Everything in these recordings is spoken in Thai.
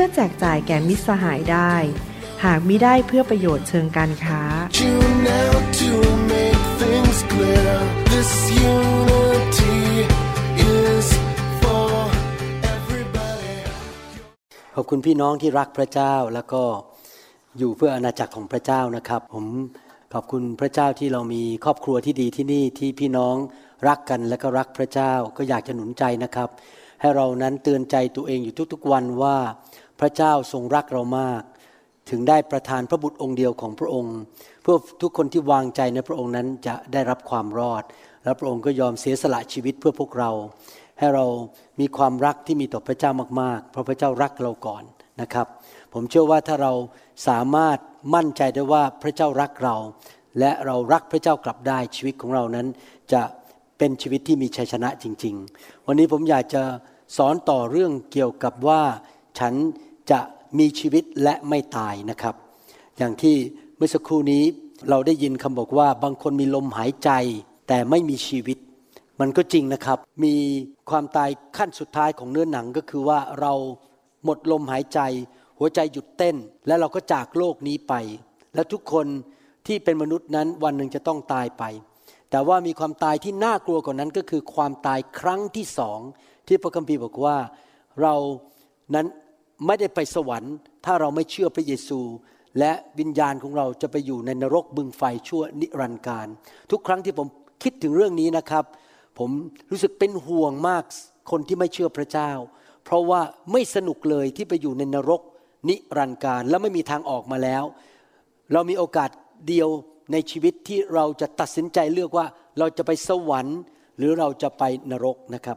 พื่อแจกจ่ายแก่มิตรสหายได้ หากมิได้เพื่อประโยชน์เชิงการค้า ขอบคุณพี่น้องที่รักพระเจ้าแล้วก็อยู่เพื่ออาณาจักรของพระเจ้านะครับ ผมขอบคุณพระเจ้าที่เรามีครอบครัวที่ดีที่นี่ที่พี่น้องรักกันและก็รักพระเจ้าก็อยากจะหนุนใจนะครับ ให้เรานั้นเตือนใจตัวเองอยู่ทุกๆวันว่า พระเจ้าทรงรักเรามาก ถึงได้ประทานพระบุตรองค์เดียวของพระองค์ เพื่อทุกคนที่วางใจในพระองค์นั้นจะได้รับความรอด และพระองค์ก็ยอมเสียสละชีวิตเพื่อพวกเรา ให้เรามีความรักที่มีต่อพระเจ้ามากๆ เพราะพระเจ้ารักเราก่อนนะครับ ผมเชื่อว่าถ้าเราสามารถมั่นใจได้ว่าพระเจ้ารักเรา และเรารักพระเจ้ากลับได้ชีวิตของเรานั้น จะเป็นชีวิตที่มีชัยชนะจริง ๆ วันนี้ผมอยากจะสอนต่อเรื่องเกี่ยวกับว่าฉัน จะมีชีวิตและไม่ตายนะครับ อย่างที่เมื่อสักครู่นี้เราได้ยินคำบอกว่าบางคนมีลมหายใจแต่ไม่มีชีวิต มันก็จริงนะครับ มีความตายขั้นสุดท้ายของเนื้อหนังก็คือว่าเราหมดลมหายใจ หัวใจหยุดเต้น และเราก็จากโลกนี้ไป และทุกคนที่เป็นมนุษย์นั้นวันหนึ่งจะต้องตายไป แต่ว่ามีความตายที่น่ากลัวกว่านั้นก็คือความตายครั้งที่สองที่พระคัมภีร์บอกว่าเรานั้น ไม่ได้ไปสวรรค์ ถ้าเราไม่เชื่อพระเยซู และวิญญาณของเราจะไปอยู่ในนรกบึงไฟชั่วนิรันดร์การ ทุกครั้งที่ผมคิดถึงเรื่องนี้นะครับ ผมรู้สึกเป็นห่วงมากคนที่ไม่เชื่อพระเจ้า เพราะว่าไม่สนุกเลยที่ไปอยู่ในนรกนิรันดร์การและไม่มีทางออกมาแล้ว เรามีโอกาสเดียวในชีวิตที่เราจะตัดสินใจเลือกว่าเราจะไปสวรรค์ หรือเราจะไปนรกนะครับ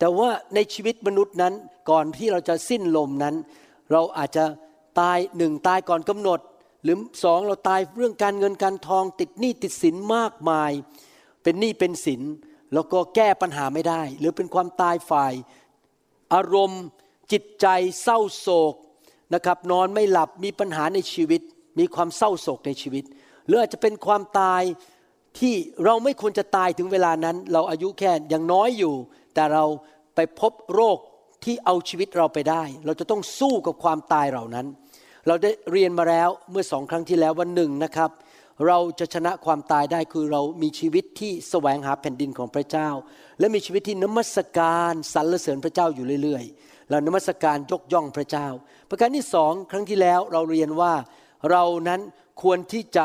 แต่ว่าในชีวิตมนุษย์นั้นก่อนที่เราจะสิ้นลมนั้น เราอาจจะตายหนึ่งตายก่อนกำหนด หรือสองเราตายเรื่องการเงินการทองติดหนี้ติดสินมากมาย เป็นหนี้เป็นสินแล้วก็แก้ปัญหาไม่ได้ หรือเป็นความตายฝ่าย อารมณ์จิตใจเศร้าโศกนะครับนอนไม่หลับมีปัญหาในชีวิต มีความเศร้าโศกในชีวิต หรืออาจจะเป็นความตายที่เราไม่ควรจะตายถึงเวลานั้น เราอายุแค่ยังน้อยอยู่แต่เราไปพบโรคที่เอาชีวิตเราไปได้ เราจะต้องสู้กับความตายเหล่านั้น เราได้เรียนมาแล้วเมื่อสองครั้งที่แล้ววันหนึ่งนะครับ เราจะชนะความตายได้คือเรามีชีวิตที่แสวงหาแผ่นดินของพระเจ้า และมีชีวิตที่นมัสการสรรเสริญพระเจ้าอยู่เรื่อยๆ เรานมัสการยกย่องพระเจ้า ประการที่สองครั้งที่แล้วเราเรียนว่าเรานั้นควรที่จะ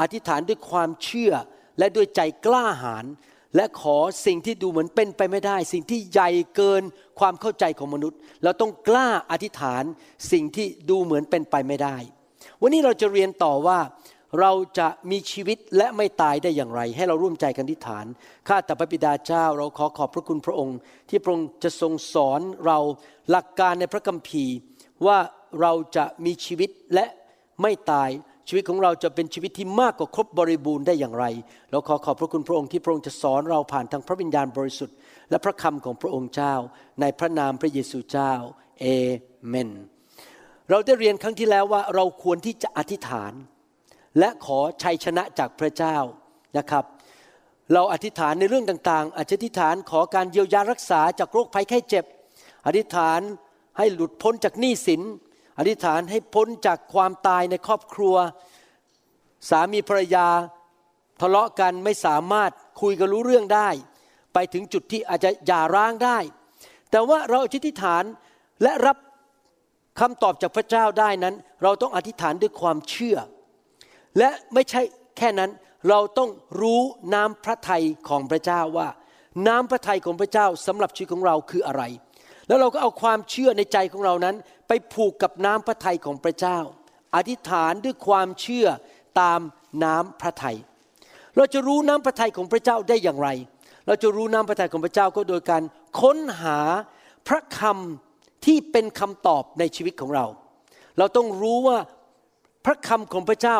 อธิษฐานด้วยความเชื่อและด้วยใจกล้าหาญ และขอสิ่งที่ดูเหมือนเป็นไปไม่ได้ สิ่งที่ใหญ่เกินความเข้าใจของมนุษย์ เราต้องกล้าอธิษฐานสิ่งที่ดูเหมือนเป็นไปไม่ได้ วันนี้เราจะเรียนต่อว่าเราจะมีชีวิตและไม่ตายได้อย่างไร ให้เราร่วมใจกันอธิษฐาน ข้าแต่พระบิดาเจ้า เราขอขอบพระคุณพระองค์ ที่พระองค์จะทรงสอนเราหลักการในพระคัมภีร์ ว่าเราจะมีชีวิตและไม่ตาย ชีวิตของเราจะเป็นชีวิตที่มากกว่าครบบริบูรณ์ได้อย่างไร เราขอขอบพระคุณพระองค์ที่พระองค์จะสอนเราผ่านทางพระวิญญาณบริสุทธิ์ และพระคำของพระองค์เจ้า ในพระนามพระเยซูเจ้าเอเมน เราได้เรียนครั้งที่แล้วว่าเราควรที่จะอธิษฐาน และขอชัยชนะจากพระเจ้านะครับ เราอธิษฐานในเรื่องต่างๆอธิษฐานขอการเยียวยารักษาจากโรคภัยไข้เจ็บ อธิษฐานให้หลุดพ้นจากหนี้สิน อธิษฐานให้พ้นจากความตายในครอบครัว สามีภรรยาทะเลาะกันไม่สามารถคุยกันรู้เรื่องได้ ไปถึงจุดที่อาจจะหย่าร้างได้ แต่ว่าเราอธิษฐานและรับคำตอบจากพระเจ้าได้นั้น เราต้องอธิษฐานด้วยความเชื่อ และไม่ใช่แค่นั้นเราต้องรู้น้ำพระทัยของพระเจ้าว่า น้ำพระทัยของพระเจ้าสำหรับชีวิตของเราคืออะไร แล้วเราก็เอาความเชื่อในใจของเรานั้น ไปผูกกับน้ำพระทัยของพระเจ้า อธิษฐานด้วยความเชื่อตามน้ำพระทัยเราจะรู้น้ำพระทัยของพระเจ้าได้อย่างไร เราจะรู้น้ำพระทัยของพระเจ้าก็โดยการค้นหาพระคำที่เป็นคำตอบในชีวิตของเรา เราต้องรู้ว่าพระคำของพระเจ้า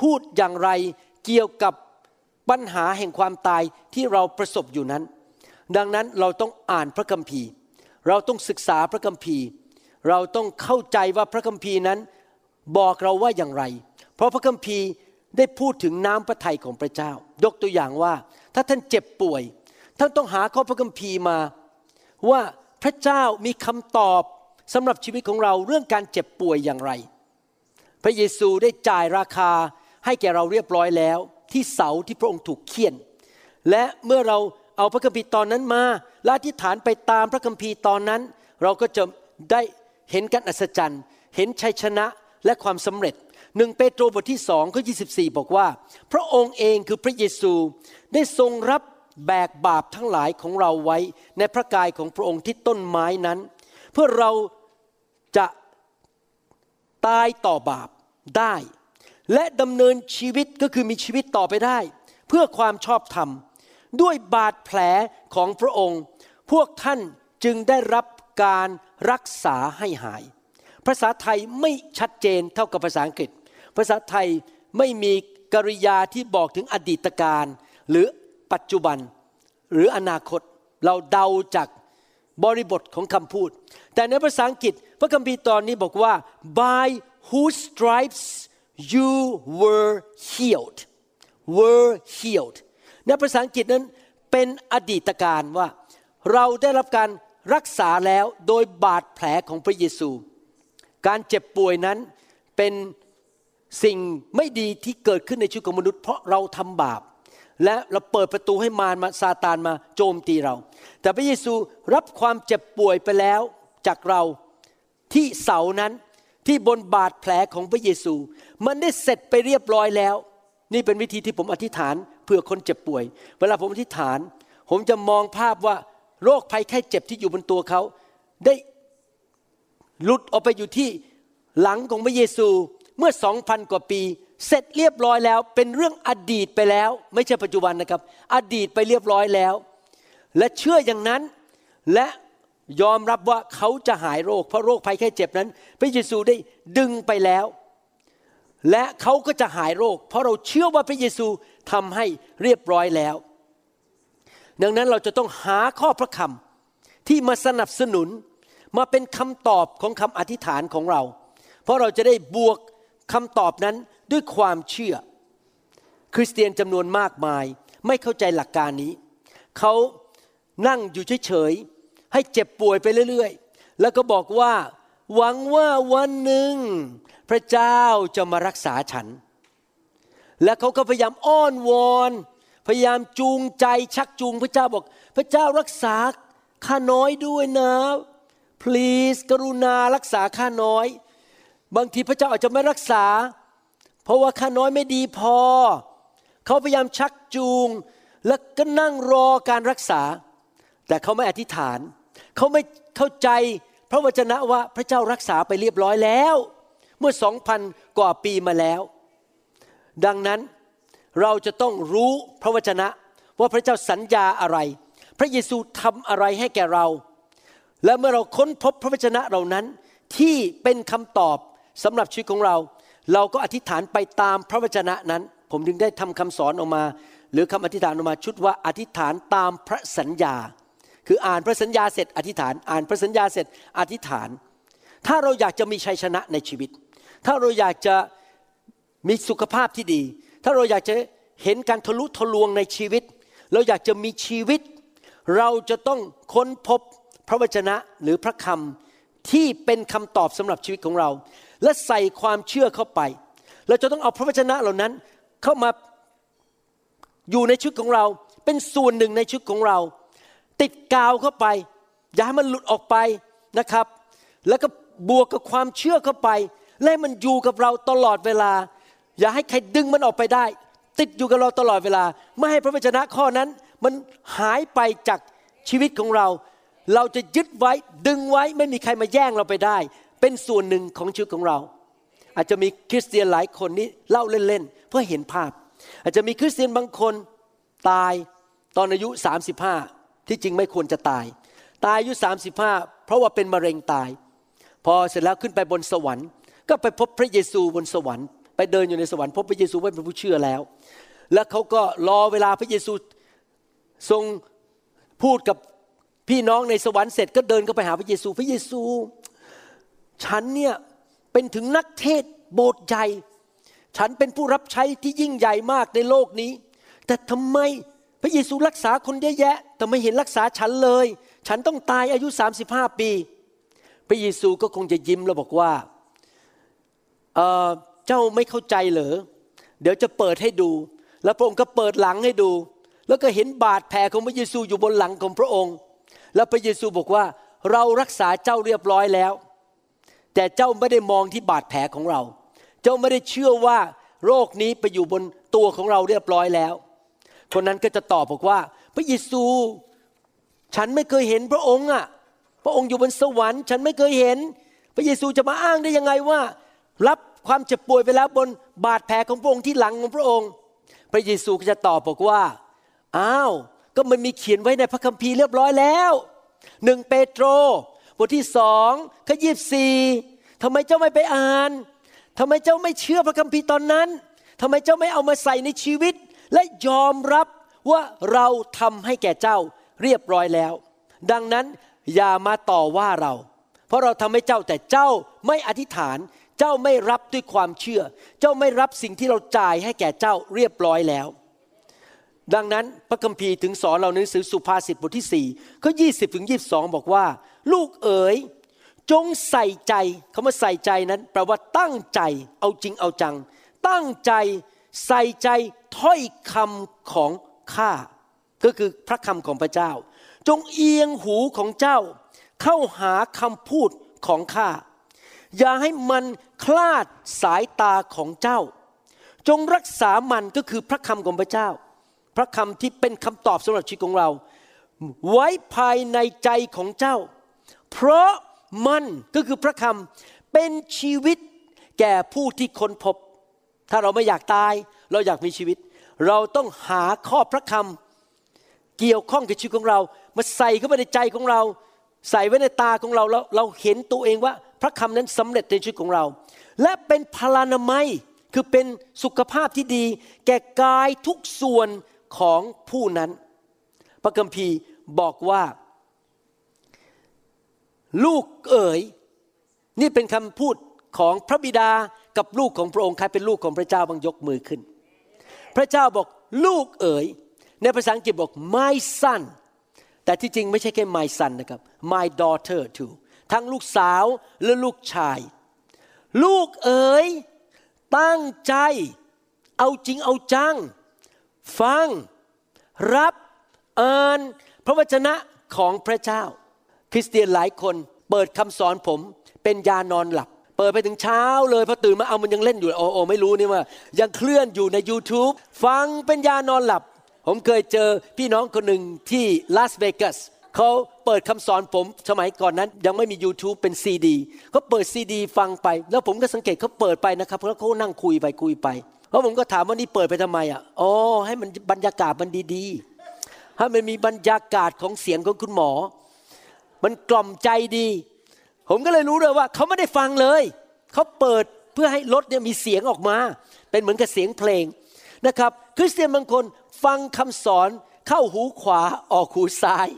พูดอย่างไรเกี่ยวกับปัญหาแห่งความตายที่เราประสบอยู่นั้น ดังนั้นเราต้องอ่านพระคัมภีร์ เราต้องศึกษาพระคัมภีร์ เราต้องเข้าใจว่าพระคัมภีร์นั้นบอกเราว่าอย่างไร เพราะพระคัมภีร์ได้พูดถึงน้ำพระทัยของพระเจ้า ยกตัวอย่างว่า ถ้าท่านเจ็บป่วย ท่านต้องหาข้อพระคัมภีร์มา ว่าพระเจ้ามีคำตอบสำหรับชีวิตของเราเรื่องการเจ็บป่วยอย่างไร พระเยซูได้จ่ายราคาให้แก่เราเรียบร้อยแล้ว ที่เสาที่พระองค์ถูกเคี่ยน และเมื่อเราเอาพระคัมภีร์ตอนนั้นมาและอธิษฐานไปตามพระคัมภีร์ตอนนั้น เราก็จะได้ เห็นการอัศจรรย์ เห็นชัยชนะและความสำเร็จหนึ่งเปโตรบทที่สองข้อยีบอกว่า พระองค์เองคือพระเยซูได้ทรงรับแบกบาปทั้งหลายของเราไว้ในพระกายของพระองค์ที่ต้นไม้นั้น เพื่อเราจะตายต่อบาปได้ และดำเนินชีวิตก็คือมีชีวิตต่อไปได้ เพื่อความชอบธรรม ด้วยบาดแผลของพระองค์ พวกท่านจึงได้รับการ รักษาให้หาย ภาษาไทยไม่ชัดเจนเท่ากับภาษาอังกฤษ ภาษาไทยไม่มีกริยาที่บอกถึงอดีตการหรือปัจจุบันหรืออนาคตเราเดาจากบริบทของคำพูด แต่ในภาษาอังกฤษพระคัมภีร์ตอนนี้บอกว่า by whose stripes you were healed were healed ในภาษาอังกฤษนั้นเป็นอดีตการว่า เราได้รับการ รักษาแล้วโดยบาดแผลของพระเยซู การเจ็บป่วยนั้นเป็นสิ่งไม่ดีที่เกิดขึ้นในชีวิตของมนุษย์ เพราะเราทำบาป และเราเปิดประตูให้มารมาซาตานมาโจมตีเรา แต่พระเยซูรับความเจ็บป่วยไปแล้วจากเราที่เสานั้นที่บนบาดแผลของพระเยซู มันได้เสร็จไปเรียบร้อยแล้ว นี่เป็นวิธีที่ผมอธิษฐานเพื่อคนเจ็บป่วย เวลาผมอธิษฐาน ผมจะมองภาพว่า โรคภัยไข้เจ็บที่อยู่บนตัวเขาได้หลุดออกไปอยู่ที่หลังของพระเยซูเมื่อสองพันกว่าปี เสร็จเรียบร้อยแล้ว เป็นเรื่องอดีตไปแล้ว ไม่ใช่ปัจจุบันนะครับ อดีตไปเรียบร้อยแล้ว และเชื่ออย่างนั้นและยอมรับว่าเขาจะหายโรค เพราะโรคภัยแค่เจ็บนั้น พระเยซูได้ดึงไปแล้ว และเขาก็จะหายโรค เพราะเราเชื่อว่าพระเยซูทำให้เรียบร้อยแล้ว ดังนั้นเราจะต้องหาข้อพระคำที่มาสนับสนุนมาเป็นคำตอบของคำอธิษฐานของเรา เพราะเราจะได้บวกคำตอบนั้นด้วยความเชื่อ คริสเตียนจำนวนมากมายไม่เข้าใจหลักการนี้ เขานั่งอยู่เฉยๆ ให้เจ็บป่วยไปเรื่อยๆ แล้วก็บอกว่า หวังว่าวันหนึ่ง พระเจ้าจะมารักษาฉัน และเขาก็พยายามอ้อนวอน พยายามจูงใจชักจูงพระเจ้าบอก พระเจ้ารักษาข้าน้อยด้วยนะ please กรุณารักษาข้าน้อย บางทีพระเจ้าอาจจะไม่รักษา เพราะว่าข้าน้อยไม่ดีพอ เขาพยายามชักจูง แล้วก็นั่งรอการรักษา แต่เขาไม่อธิษฐาน เขาไม่เข้าใจพระวจนะว่าพระเจ้ารักษาไปเรียบร้อยแล้ว เมื่อสองพันกว่าปีมาแล้ว ดังนั้น เราจะต้องรู้พระวจนะว่าพระเจ้าสัญญาอะไร พระเยซูทำอะไรให้แก่เรา และเมื่อเราค้นพบพระวจนะเหล่านั้นที่เป็นคำตอบสำหรับชีวิตของเรา เราก็อธิษฐานไปตามพระวจนะนั้น ผมจึงได้ทำคำสอนออกมา หรือคำอธิษฐานออกมาชุดว่าอธิษฐานตามพระสัญญา คืออ่านพระสัญญาเสร็จอธิษฐาน อ่านพระสัญญาเสร็จอธิษฐาน ถ้าเราอยากจะมีชัยชนะในชีวิต ถ้าเราอยากจะมีสุขภาพที่ดี ถ้าเราอยากจะเห็นการทะลุทะลวงในชีวิต เราอยากจะมีชีวิต เราจะต้องค้นพบพระวจนะหรือพระคำที่เป็นคำตอบสำหรับชีวิตของเรา และใส่ความเชื่อเข้าไป เราจะต้องเอาพระวจนะเหล่านั้นเข้ามาอยู่ในชีวิตของเรา เป็นส่วนหนึ่งในชีวิตของเรา ติดกาวเข้าไป อย่าให้มันหลุดออกไปนะครับ แล้วก็บวกกับความเชื่อเข้าไป และมันอยู่กับเราตลอดเวลา อย่าให้ใครดึงมันออกไปได้ ติดอยู่กับเราตลอดเวลา ไม่ให้พระวจนะข้อนั้น มันหายไปจากชีวิตของเรา เราจะยึดไว้ดึงไว้ไม่มีใครมาแย่งเราไปได้ เป็นส่วนหนึ่งของชีวิตของเรา อาจจะมีคริสเตียนหลายคนนี้เล่าเล่นๆเพื่อเห็นภาพ อาจจะมีคริสเตียนบางคนตายตอนอายุ 35 ที่จริงไม่ควรจะตาย ตายอายุ 35 เพราะว่าเป็นมะเร็งตาย พอเสร็จแล้วขึ้นไปบนสวรรค์ ก็ไปพบพระเยซูบนสวรรค์ ไปเดินอยู่ในสวรรค์พบพระเยซูว่าเป็นผู้เชื่อแล้ว แล้วเขาก็รอเวลาพระเยซูทรงพูดกับพี่น้องในสวรรค์เสร็จก็เดินเข้าไปหาพระเยซูพระเยซู ฉันเนี่ยเป็นถึงนักเทศโบสถ์ใหญ่ฉันเป็นผู้รับใช้ที่ยิ่งใหญ่มากในโลกนี้ แต่ทำไมพระเยซูรักษาคนเยอะแยะ แต่ไม่เห็นรักษาฉันเลย ฉันต้องตายอายุ 35 ปี พระเยซูก็คงจะยิ้มแล้วบอกว่า เจ้าไม่เข้าใจเหรอเดี๋ยวจะเปิดให้ดู แล้วพระองค์ก็เปิดหลังให้ดู แล้วก็เห็นบาดแผลของพระเยซูอยู่บนหลังของพระองค์ แล้วพระเยซูบอกว่าเรารักษาเจ้าเรียบร้อยแล้ว แต่เจ้าไม่ได้มองที่บาดแผลของเรา เจ้าไม่ได้เชื่อว่าโรคนี้ไปอยู่บนตัวของเราเรียบร้อยแล้ว คนนั้นก็จะตอบบอกว่า พระเยซู ฉันไม่เคยเห็นพระองค์อะ พระองค์อยู่บนสวรรค์ ฉันไม่เคยเห็น พระเยซูจะมาอ้างได้ยังไงว่า รับ ความเจ็บป่วยไปแล้วบนบาดแผลของพระองค์ที่หลังของพระองค์ พระเยซูก็จะตอบบอกว่า อ้าว ก็มันมีเขียนไว้ในพระคัมภีร์เรียบร้อยแล้วหนึ่งเปโตรบทที่สองข้อยี่สิบสี่ทำไมเจ้าไม่ไปอ่านทำไมเจ้าไม่เชื่อพระคัมภีร์ตอนนั้นทำไมเจ้าไม่เอามาใส่ในชีวิต และยอมรับว่าเราทำให้แก่เจ้าเรียบร้อยแล้ว ดังนั้นอย่ามาต่อว่าเรา เพราะเราทำให้เจ้าแต่เจ้าไม่อธิษฐาน จ้าไม่รับด้วยความเชื่อ เจ้าไม่รับสิ่งที่เราจ่ายให้แก่เจ้าเรียบร้อยแล้ว ดังนั้นพระคัมภีร์ถึงสอนเราในหนังสือสุภาษิตบทที่4ข้อ20ถึง22บอกว่า ลูกเอ๋ยจงใส่ใจคำว่าใส่ใจนั้นแปลว่าตั้งใจเอาจริงเอาจัง ตั้งใจใส่ใจถ้อยคำของข้าก็คือพระคำของพระเจ้า จงเอียงหูของเจ้า เข้าหาคำพูดของข้า อย่าให้มันคลาดสายตาของเจ้า จงรักษามันก็คือพระคำของพระเจ้า พระคำที่เป็นคำตอบสำหรับชีวิตของเรา ไว้ภายในใจของเจ้า เพราะมันก็คือพระคำเป็นชีวิตแก่ผู้ที่ค้นพบ ถ้าเราไม่อยากตาย เราอยากมีชีวิต เราต้องหาข้อพระคำเกี่ยวข้องกับชีวิตของเรามาใส่เข้าไปในใจของเรา ใส่ไว้ในตาของเราแล้วเราเห็นตัวเองว่า พระคำนั้นสำเร็จในชีวิตของเรา และเป็นพลานามัยคือเป็นสุขภาพที่ดี แก่กายทุกส่วนของผู้นั้น พระคัมภีร์บอกว่า ลูกเอ๋ย นี่เป็นคำพูดของพระบิดากับลูกของพระองค์ใครเป็นลูกของพระเจ้าบางยกมือขึ้น พระเจ้าบอกลูกเอ๋ย ในภาษาอังกฤษบอก my son แต่ที่จริงไม่ใช่แค่ my son นะครับ my daughter too ทั้งลูกสาวและลูกชาย ลูกเอ๋ยตั้งใจ เอาจริงเอาจัง ฟัง รับอ่านพระวจนะของพระเจ้า คริสเตียนหลายคนเปิดคำสอนผมเป็นยานอนหลับ เปิดไปถึงเช้าเลยพอตื่นมาเอามันยังเล่นอยู่โอ้โอไม่รู้นี่ว่า ยังเคลื่อนอยู่ใน YouTube ฟังเป็นยานอนหลับ ผมเคยเจอพี่น้องคนหนึ่งที่ลาสเวกัสเขา เปิดคำสอนผมสมัยก่อนนั้น ยังไม่มี YouTube เป็นซีดีเขาเปิดซีดี ฟังไป แล้วผมก็สังเกตเขาเปิดไปนะครับแล้วเขานั่งคุยไปคุยไปเพราะผมก็ถามว่านี่เปิดไปทำไมอะอ๋อให้มันบรรยากาศมันดีๆให้มันมีบรรยากาศของเสียงของคุณหมอ มันกล่อมใจดี ผมก็เลยรู้เลยว่าเขาไม่ได้ฟังเลยเขาเปิดเพื่อให้รถเนี่ยมีเสียงออกมา เป็นเหมือนกับเสียงเพลงนะครับ คริสเตียนบางคนฟังคำสอนเข้าหูขวาออกหูซ้าย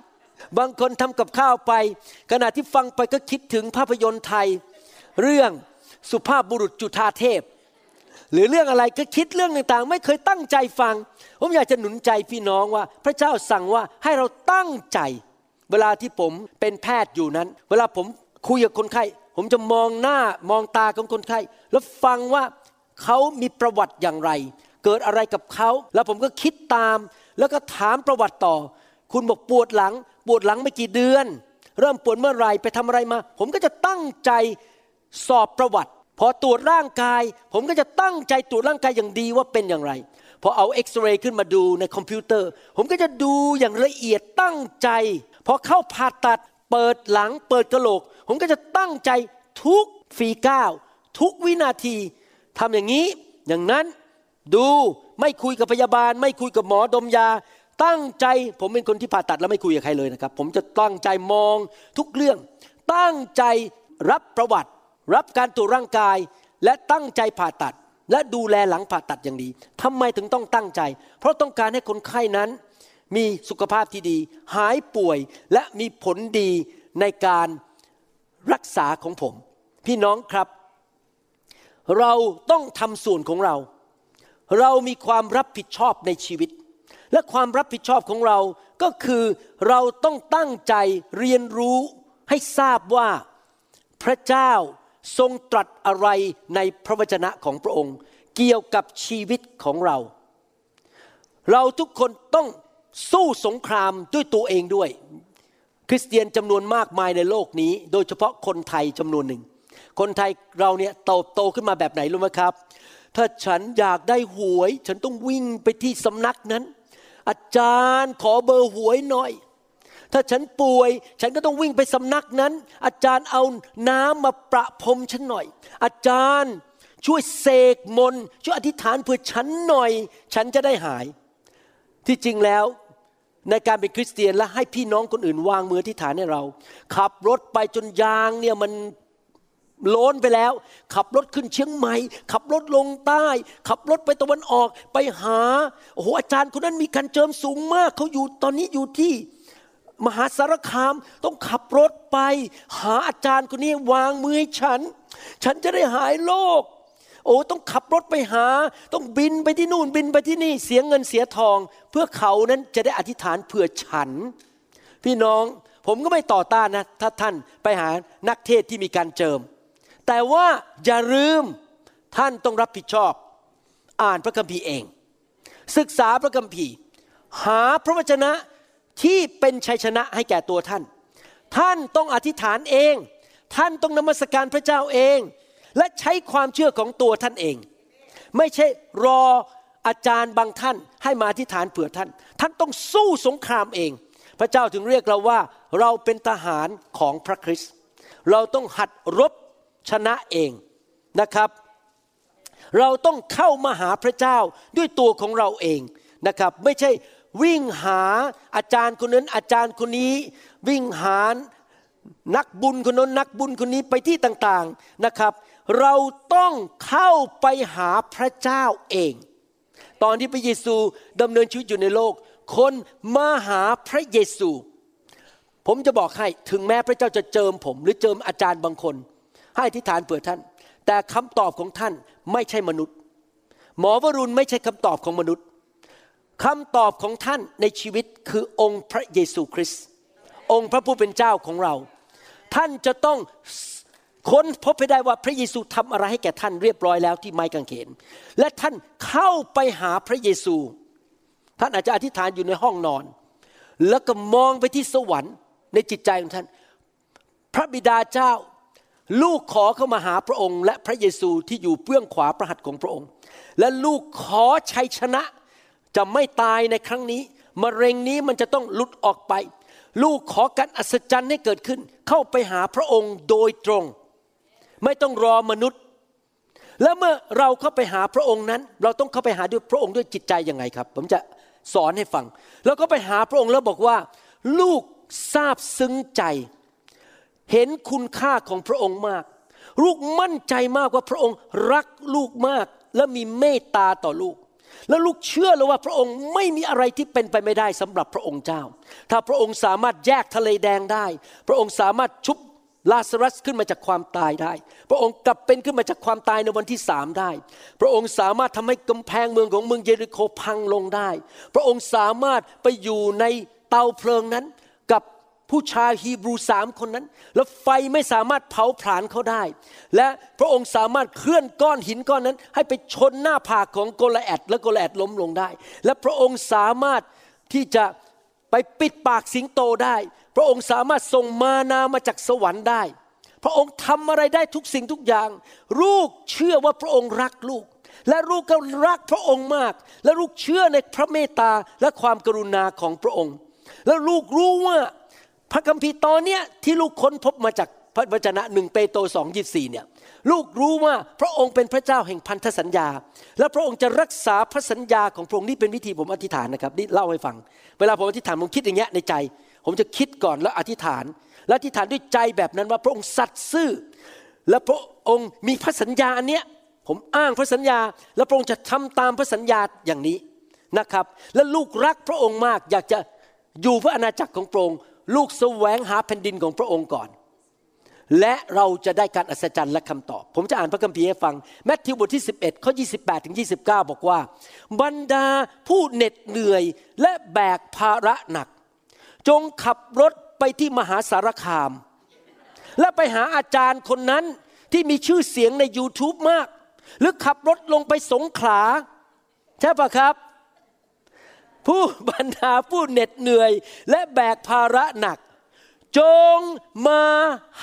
บางคนทำกับข้าวไป ขณะที่ฟังไปก็คิดถึงภาพยนตร์ไทย เรื่องสุภาพบุรุษจุฑาเทพ หรือเรื่องอะไรก็คิดเรื่องต่างๆ ไม่เคยตั้งใจฟัง ผมอยากจะหนุนใจพี่น้องว่า พระเจ้าสั่งว่าให้เราตั้งใจ เวลาที่ผมเป็นแพทย์อยู่นั้น เวลาผมคุยกับคนไข้ ผมจะมองหน้ามองตาของคนไข้ แล้วฟังว่าเขามีประวัติอย่างไร เกิดอะไรกับเขา แล้วผมก็คิดตาม แล้วก็ถามประวัติต่อ คุณบอกปวดหลัง ปวดหลังไม่กี่เดือน เริ่มปวดเมื่อไหรไปทำอะไรมา ผมก็จะตั้งใจสอบประวัติ พอตรวจร่างกาย ผมก็จะตั้งใจตรวจร่างกายอย่างดีว่าเป็นอย่างไร พอเอาเอ็กซเรย์ขึ้นมาดูในคอมพิวเตอร์ ผมก็จะดูอย่างละเอียดตั้งใจ พอเข้าผ่าตัดเปิดหลังเปิดกระโหลก ผมก็จะตั้งใจทุกฝีก้าวทุกวินาทีทำอย่างนี้ อย่างนั้นดูไม่คุยกับพยาบาล ไม่คุยกับหมอดมยา ตั้งใจผมเป็นคนที่ผ่าตัดแล้วไม่คุยกับใครเลยนะครับ ผมจะตั้งใจมองทุกเรื่อง ตั้งใจรับประวัติ รับการตรวจร่างกาย และตั้งใจผ่าตัด และดูแลหลังผ่าตัดอย่างดีทำไมถึงต้องตั้งใจ เพราะต้องการให้คนไข้นั้น มีสุขภาพที่ดี หายป่วยและมีผลดีในการรักษาของผม พี่น้องครับ เราต้องทำส่วนของเรา เรามีความรับผิดชอบในชีวิต และความรับผิดชอบของเราก็คือเราต้องตั้งใจเรียนรู้ให้ทราบว่าพระเจ้าทรงตรัสอะไรในพระวจนะของพระองค์ เกี่ยวกับชีวิตของเรา เราทุกคนต้องสู้สงครามด้วยตัวเองด้วย คริสเตียนจำนวนมากมายในโลกนี้ โดยเฉพาะคนไทยจำนวนหนึ่ง คนไทยเราเนี่ยโตโตขึ้นมาแบบไหนรู้ไหมครับ ถ้าฉันอยากได้หวย ฉันต้องวิ่งไปที่สำนักนั้น อาจารย์ขอเบอร์หวยหน่อย ถ้าฉันป่วย ฉันก็ต้องวิ่งไปสำนักนั้น อาจารย์เอาน้ำมาประพรมฉันหน่อย อาจารย์ช่วยเสกมน์ช่วยอธิษฐานเพื่อฉันหน่อย ฉันจะได้หาย ที่จริงแล้วในการเป็นคริสเตียนและให้พี่น้องคนอื่นวางมืออธิษฐานให้เรา ขับรถไปจนยางเนี่ยมัน โล้นไปแล้ว ขับรถขึ้นเชียงใหม่ ขับรถลงใต้ ขับรถไปตะวันออกไปหาโอ้โหอาจารย์คนนั้นมีการเจิมสูงมากเขาอยู่ตอนนี้อยู่ที่มหาสารคามต้องขับรถไป หาอาจารย์คนนี้วางมือให้ฉัน ฉันจะได้หายโรคโอ้ต้องขับรถไปหา ต้องบินไปที่นู่นบินไปที่นี่เสียเงินเสียทอง เพื่อเขานั้นจะได้อธิษฐานเผื่อฉัน พี่น้องผมก็ไม่ต่อต้านนะ ถ้าท่านไปหานักเทศที่มีการเจิม แต่ว่าอย่าลืมท่านต้องรับผิดชอบ อ่านพระคัมภีร์เอง ศึกษาพระคัมภีร์ หาพระวจนะที่เป็นชัยชนะให้แก่ตัวท่าน ท่านต้องอธิษฐานเอง ท่านต้องนมัสการพระเจ้าเอง และใช้ความเชื่อของตัวท่านเอง ไม่ใช่รออาจารย์บางท่านให้มาอธิษฐานเผื่อท่าน ท่านต้องสู้สงครามเอง พระเจ้าถึงเรียกเราว่าเราเป็นทหารของพระคริสต์เราต้องหัดรบ ชนะเองนะครับ เราต้องเข้ามาหาพระเจ้าด้วยตัวของเราเองนะครับ ไม่ใช่วิ่งหาอาจารย์คนนั้นอาจารย์คนนี้ วิ่งหานักบุญคนนั้นนักบุญคนนี้ไปที่ต่างๆนะครับ เราต้องเข้าไปหาพระเจ้าเอง ตอนที่พระเยซูดำเนินชีวิตอยู่ในโลก คนมาหาพระเยซู ผมจะบอกให้ถึงแม้พระเจ้าจะเจิมผม หรือเจิมอาจารย์บางคน ให้อธิษฐานเผื่อท่าน แต่คำตอบของท่านไม่ใช่มนุษย์ หมอวรุณไม่ใช่คำตอบของมนุษย์คำตอบของท่านในชีวิตคือองค์พระเยซูคริสต์องค์พระผู้เป็นเจ้าของเรา ท่านจะต้องค้นพบให้ได้ว่าพระเยซูทำอะไรให้แก่ท่านเรียบร้อยแล้วที่ไม้กางเขน และท่านเข้าไปหาพระเยซู ท่านอาจจะอธิษฐานอยู่ในห้องนอน แล้วก็มองไปที่สวรรค์ในจิตใจของท่าน พระบิดาเจ้า ลูกขอเข้ามาหาพระองค์ และพระเยซูที่อยู่เบื้องขวาพระหัตถ์ของพระองค์ และลูกขอชัยชนะจะไม่ตายในครั้งนี้มะเร็งนี้มันจะต้องหลุดออกไป ลูกขอการอัศจรรย์ให้เกิดขึ้น เข้าไปหาพระองค์โดยตรง ไม่ต้องรอมนุษย์ แล้วเมื่อเราเข้าไปหาพระองค์นั้น เราต้องเข้าไปหาด้วยพระองค์ด้วยจิตใจยังไงครับ ผมจะสอนให้ฟัง แล้วก็ไปหาพระองค์แล้วบอกว่า ลูกทราบซึ้งใจ เห็นคุณค่าของพระองค์มาก ลูกมั่นใจมากว่าพระองค์รักลูกมาก และมีเมตตาต่อลูก แล้วลูกเชื่อเลยว่าพระองค์ไม่มีอะไรที่เป็นไปไม่ได้สำหรับพระองค์เจ้า ถ้าพระองค์สามารถแยกทะเลแดงได้ พระองค์สามารถชุบลาซารัสขึ้นมาจากความตายได้ พระองค์กลับเป็นขึ้นมาจากความตายในวันที่สามได้ พระองค์สามารถทำให้กำแพงเมืองของเมืองเยริโคพังลงได้ พระองค์สามารถไปอยู่ในเตาเพลิงนั้น ผู้ชายฮีบรูสามคนนั้น แล้วไฟไม่สามารถเผาผลาญเขาได้ และพระองค์สามารถเคลื่อนก้อนหินก้อนนั้น ให้ไปชนหน้าผากของโกลิแอท และโกลิแอทล้มลงได้ และพระองค์สามารถที่จะไปปิดปากสิงโตได้ พระองค์สามารถส่งมานามาจากสวรรค์ได้ พระองค์ทำอะไรได้ทุกสิ่งทุกอย่าง ลูกเชื่อว่าพระองค์รักลูก และลูกก็รักพระองค์มาก และลูกเชื่อในพระเมตตาและความกรุณาของพระองค์ แล้วลูกรู้ว่า พระคัมภีร์ตอนเนี้ยที่ลูกค้นพบมาจากพระวจนะหนึ่งเปโตรสองยี่สี่เนี่ยลูกรู้ว่าพระองค์เป็นพระเจ้าแห่งพันธสัญญา และพระองค์จะรักษาพระสัญญาของพระองค์นี่เป็นวิธีผมอธิษฐานนะครับนี่เล่าให้ฟัง เวลาผมอธิษฐานผมคิดอย่างเงี้ยในใจ ผมจะคิดก่อนแล้วอธิษฐาน และอธิษฐานด้วยใจแบบนั้นว่าพระองค์สัตย์ซื่อ และพระองค์มีพระสัญญาอันเนี้ยผมอ้างพระสัญญา และพระองค์จะทำตามพระสัญญาอย่างนี้นะครับ และลูกรักพระองค์มากอยากจะอยู่เพื่ออาณาจักรของพระองค์ ลูกแสวงหาแผ่นดินของพระองค์ก่อน และเราจะได้การอัศจรรย์และคำตอบ ผมจะอ่านพระคัมภีร์ให้ฟังแมทธิวบทที่ 11ข้อ28ถึง29 บอกว่า บรรดาผู้เหน็ดเหนื่อยและแบกภาระหนัก จงขับรถไปที่มหาสารคาม และไปหาอาจารย์คนนั้นที่มีชื่อเสียงใน YouTube มาก หรือขับรถลงไปสงขลา ใช่ปะครับ ผู้บรรดาผู้เหน็ดเหนื่อยและแบกภาระหนัก จงมา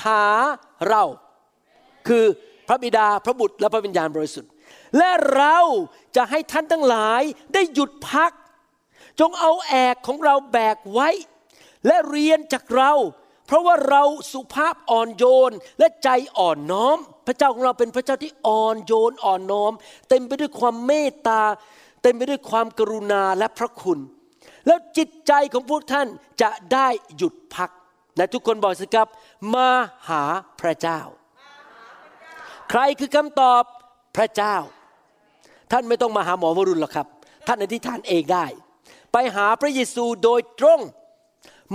หาเรา คือพระบิดาพระบุตรและพระวิญญาณบริสุทธิ์ และเราจะให้ท่านทั้งหลายได้หยุดพัก จงเอาแอกของเราแบกไว้ และเรียนจากเรา เพราะว่าเราสุภาพอ่อนโยนและใจอ่อนน้อม พระเจ้าของเราเป็นพระเจ้าที่อ่อนโยนอ่อนน้อม เต็มไปด้วยความเมตตา เต็มไปด้วยความกรุณาและพระคุณ แล้วจิตใจของพวกท่านจะได้หยุดพักและทุกคนบอกสิครับ มาหาพระเจ้า ใครคือคำตอบพระเจ้า ท่านไม่ต้องมาหาหมอวรุณหรอกครับ ท่านอธิษฐานเองได้ ไปหาพระเยซูโดยตรง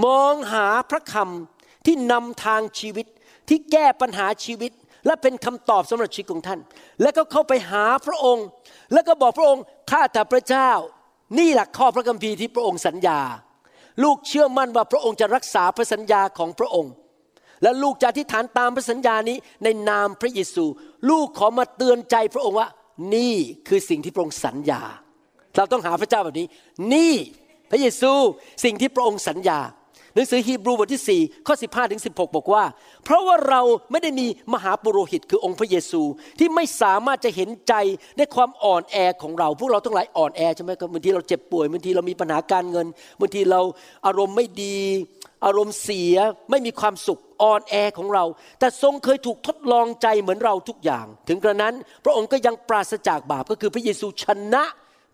มองหาพระคำที่นำทางชีวิตที่แก้ปัญหาชีวิตและเป็นคำตอบสำหรับชีวิตของท่าน แล้วก็เข้าไปหาพระองค์ แล้วก็บอกพระองค์ ข้าแต่พระเจ้านี่แหละข้อพระคัมภีร์ที่พระองค์สัญญา ลูกเชื่อมั่นว่าพระองค์จะรักษาพระสัญญาของพระองค์ และลูกจะอธิษฐานตามพระสัญญานี้ในนามพระเยซู ลูกขอมาเตือนใจพระองค์ว่า นี่คือสิ่งที่พระองค์สัญญา เราต้องหาพระเจ้าแบบนี้ นี่พระเยซูสิ่งที่พระองค์สัญญา หนังสือฮีบรูบทที่ 4 ข้อ 15 ถึง 16 บอกว่า เพราะว่าเราไม่ได้มีมหาปุโรหิตคือองค์พระเยซูที่ไม่สามารถจะเห็นใจในความอ่อนแอของเรา พวกเราต้งหลายอ่อนแอใช่ไหมครับบางทีเราเจ็บป่วยบางทีเรามีปัญหาการเงินบางทีเราอารมณ์ไม่ดี อารมณ์เสียไม่มีความสุขอ่อนแอของเรา แต่ทรงเคยถูกทดลองใจเหมือนเราทุกอย่าง ถึงกระนั้น พระองค์ก็ยังปราศจากบาปก็คือพระเยซูชนะ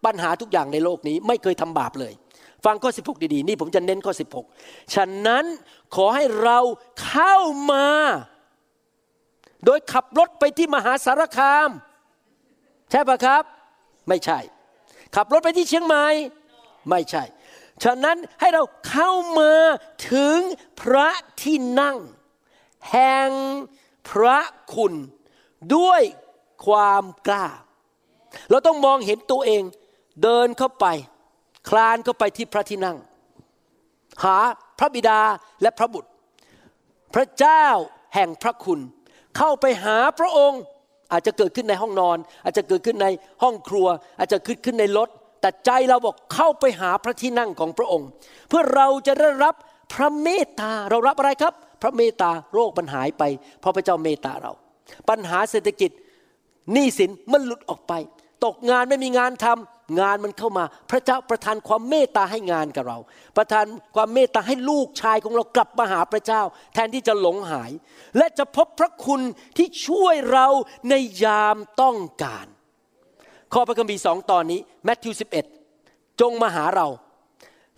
ปัญหาทุกอย่างในโลกนี้ ไม่เคยทำบาปเลย ฟังข้อ 16 ดีๆ นี่ผมจะเน้นข้อ 16 ฉะนั้นขอให้เราเข้ามา โดยขับรถไปที่มหาสารคาม ใช่ปะครับ ไม่ใช่ ขับรถไปที่เชียงใหม่ ไม่ใช่ ฉะนั้นให้เราเข้ามาถึงพระที่นั่ง แห่งพระคุณด้วยความกล้า เราต้องมองเห็นตัวเองเดินเข้าไป คลานเข้าไปที่พระที่นั่ง หาพระบิดาและพระบุตร พระเจ้าแห่งพระคุณ เข้าไปหาพระองค์อาจจะเกิดขึ้นในห้องนอน อาจจะเกิดขึ้นในห้องครัว อาจจะเกิดขึ้นในรถ แต่ใจเราบอกเข้าไปหาพระที่นั่งของพระองค์ เพื่อเราจะได้รับพระเมตตาเรารับอะไรครับ พระเมตตาโรคมันหายไป เพราะพระเจ้าเมตตาเรา ปัญหาเศรษฐกิจหนี้สินมันหลุดออกไป ตกงานไม่มีงานทำงานมันเข้ามา พระเจ้าประทานความเมตตาให้งานกับเรา ประทานความเมตตาให้ลูกชายของเรากลับมาหาพระเจ้า แทนที่จะหลงหาย และจะพบพระคุณที่ช่วยเราในยามต้องการ ข้อพระคัมภีร์สองตอนนี้แมทธิว11 จงมาหาเรา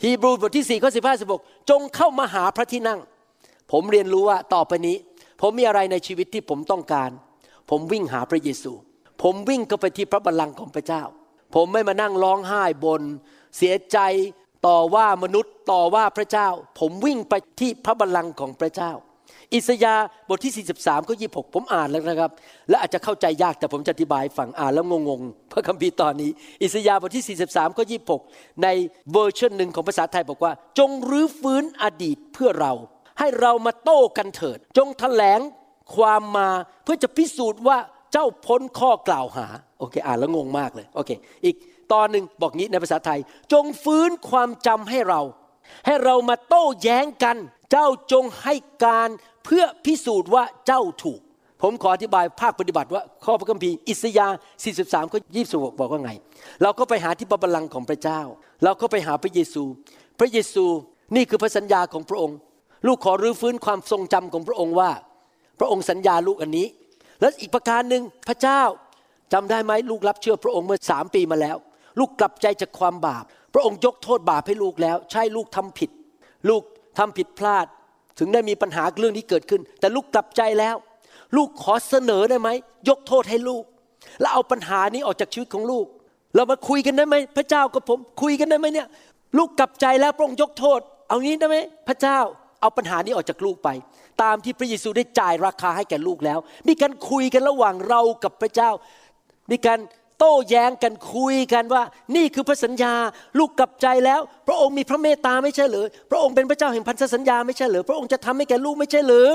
ฮีบรูบทที่4ข้อ15 16จงเข้ามาหาพระที่นั่ง ผมเรียนรู้ว่าต่อไปนี้ ผมมีอะไรในชีวิตที่ผมต้องการ ผมวิ่งหาพระเยซู ผมวิ่งเข้าไปที่พระบัลลังก์ของพระเจ้า ผมไม่มานั่งร้องไห้บน เสียใจต่อว่ามนุษย์ต่อว่าพระเจ้า ผมวิ่งไปที่พระบัลลังก์ของพระเจ้า อิสยาห์บทที่ 43ข้อ26 ผมอ่านแล้วนะครับ และอาจจะเข้าใจยากแต่ผมจะอธิบายให้ฟังอ่านแล้วงงๆพระคัมภีร์ตอนนี้ อิสยาห์บทที่ 43ข้อ26 ในเวอร์ชันหนึ่งของภาษาไทยบอกว่า จงรื้อฟื้นอดีตเพื่อเรา ให้เรามาโต้กันเถิด จงแถลงความมาเพื่อจะพิสูจน์ว่า เจ้าพ้นข้อกล่าวหา โอเค อ่านแล้วงงมากเลย โอเค อีกตอนหนึ่งบอกงี้ในภาษาไทย จงฟื้นความจำให้เรา ให้เรามาโต้แย้งกัน เจ้าจงให้การเพื่อพิสูจน์ว่าเจ้าถูก ผมขออธิบายภาคปฏิบัติว่าข้อพระคัมภีร์อิสยาห์43ข้อ26 บอกว่าไง เราก็ไปหาที่พระบัลลังก์ของพระเจ้า เราก็ไปหาพระเยซู พระเยซูนี่คือพระสัญญาของพระองค์ ลูกขอรื้อฟื้นความทรงจำของพระองค์ว่า พระองค์สัญญาลูกอันนี้ และอีกประการหนึ่งพระเจ้าจำได้ไหมลูกรับเชื่อพระองค์เมื่อสามปีมาแล้ว ลูกกลับใจจากความบาป พระองค์ยกโทษบาปให้ลูกแล้ว ใช่ลูกทำผิด ลูกทำผิดพลาด ถึงได้มีปัญหาเรื่องนี้เกิดขึ้น แต่ลูกกลับใจแล้ว ลูกขอเสนอได้ไหมยกโทษให้ลูก แล้วเอาปัญหานี้ออกจากชีวิตของลูก เรามาคุยกันได้ไหมพระเจ้ากับผมคุยกันได้ไหมเนี่ย ลูกกลับใจแล้วพระองค์ยกโทษ เอางี้ได้ไหมพระเจ้าเอาปัญหานี้ออกจากลูกไป ตามที่พระเยซูได้จ่ายราคาให้แก่ลูกแล้ว มีการคุยกันระหว่างเรากับพระเจ้า มีการโต้แย้งกันคุยกันว่า นี่คือพระสัญญาลูกกลับใจแล้ว พระองค์มีพระเมตตาไม่ใช่หรือพระองค์เป็นพระเจ้าแห่งพันธสัญญาไม่ใช่หรือพระองค์จะทำให้แก่ลูกไม่ใช่หรือ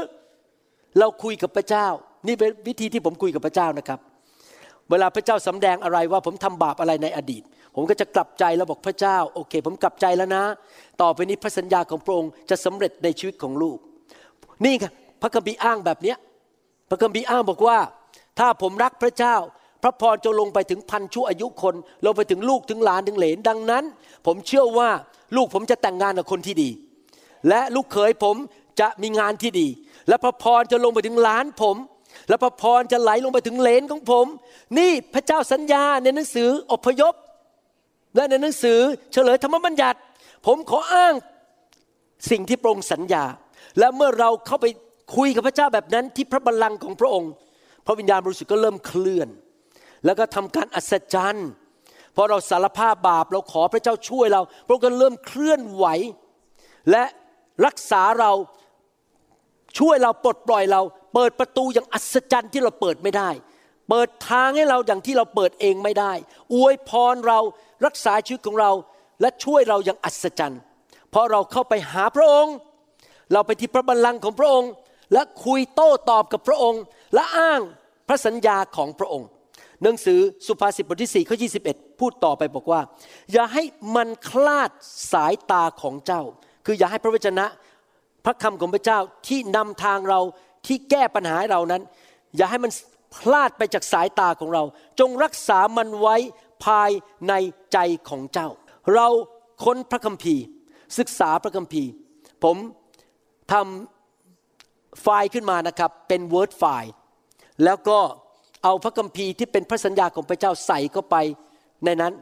เราคุยกับพระเจ้า นี่เป็นวิธีที่ผมคุยกับพระเจ้านะครับ เวลาพระเจ้าสำแดงอะไรว่าผมทำบาปอะไรในอดีต ผมก็จะกลับใจแล้วบอกพระเจ้า โอเค ผมกลับใจแล้วนะ ต่อไปนี้พระสัญญาของพระองค์จะสำเร็จในชีวิตของลูก นี่ค่ะพระคัมภีร์อ้างแบบเนี้ยพระคัมภีร์อ้างบอกว่า ถ้าผมรักพระเจ้า พระพรจะลงไปถึงพันชั่วอายุคนลงไปถึงลูกถึงหลานถึงเหลนดังนั้น ผมเชื่อว่าลูกผมจะแต่งงานกับคนที่ดี และลูกเขยผมจะมีงานที่ดี และพระพรจะลงไปถึงหลานผม และพระพรจะไหลลงไปถึงเหลนของผม นี่พระเจ้าสัญญาในหนังสืออพยพ และในหนังสือเฉลยธรรมบัญญัติ ผมขออ้างสิ่งที่พรงสัญญา และเมื่อเราเข้าไปคุยกับพระเจ้าแบบนั้นที่พระบัลลังก์ของพระองค์ พระวิญญาณบริสุทธิ์ก็เริ่มเคลื่อน แล้วก็ทำการอัศจรรย์พอเราสารภาพบาปเราขอพระเจ้าช่วยเรา พระองค์ก็เริ่มเคลื่อนไหว และรักษาเราช่วยเราปลดปล่อยเรา เปิดประตูอย่างอัศจรรย์ที่เราเปิดไม่ได้ เปิดทางให้เราอย่างที่เราเปิดเองไม่ได้ อวยพรเรารักษาชีวิตของเราและช่วยเราอย่างอัศจรรย์เพราะเราเข้าไปหาพระองค์ เราไปที่พระบัลลังก์ของพระองค์ และคุยโต้ตอบกับพระองค์ และอ้างพระสัญญาของพระองค์ หนังสือสุภาษิตบทที่4ข้อ21 พูดต่อไปบอกว่า อย่าให้มันคลาดสายตาของเจ้า คืออย่าให้พระวจนะ พระคำของพระเจ้าที่นำทางเราที่แก้ปัญหาเรานั้น อย่าให้มันพลาดไปจากสายตาของเรา จงรักษามันไว้ภายในใจของเจ้า เราค้นพระคัมภีร์ ศึกษาพระคัมภีร์ ผม ทำไฟล์ขึ้นมานะครับเป็น Word ไฟล์ แล้วก็เอาพระคัมภีร์ที่เป็นพระสัญญาของพระเจ้าใส่เข้าไปในนั้น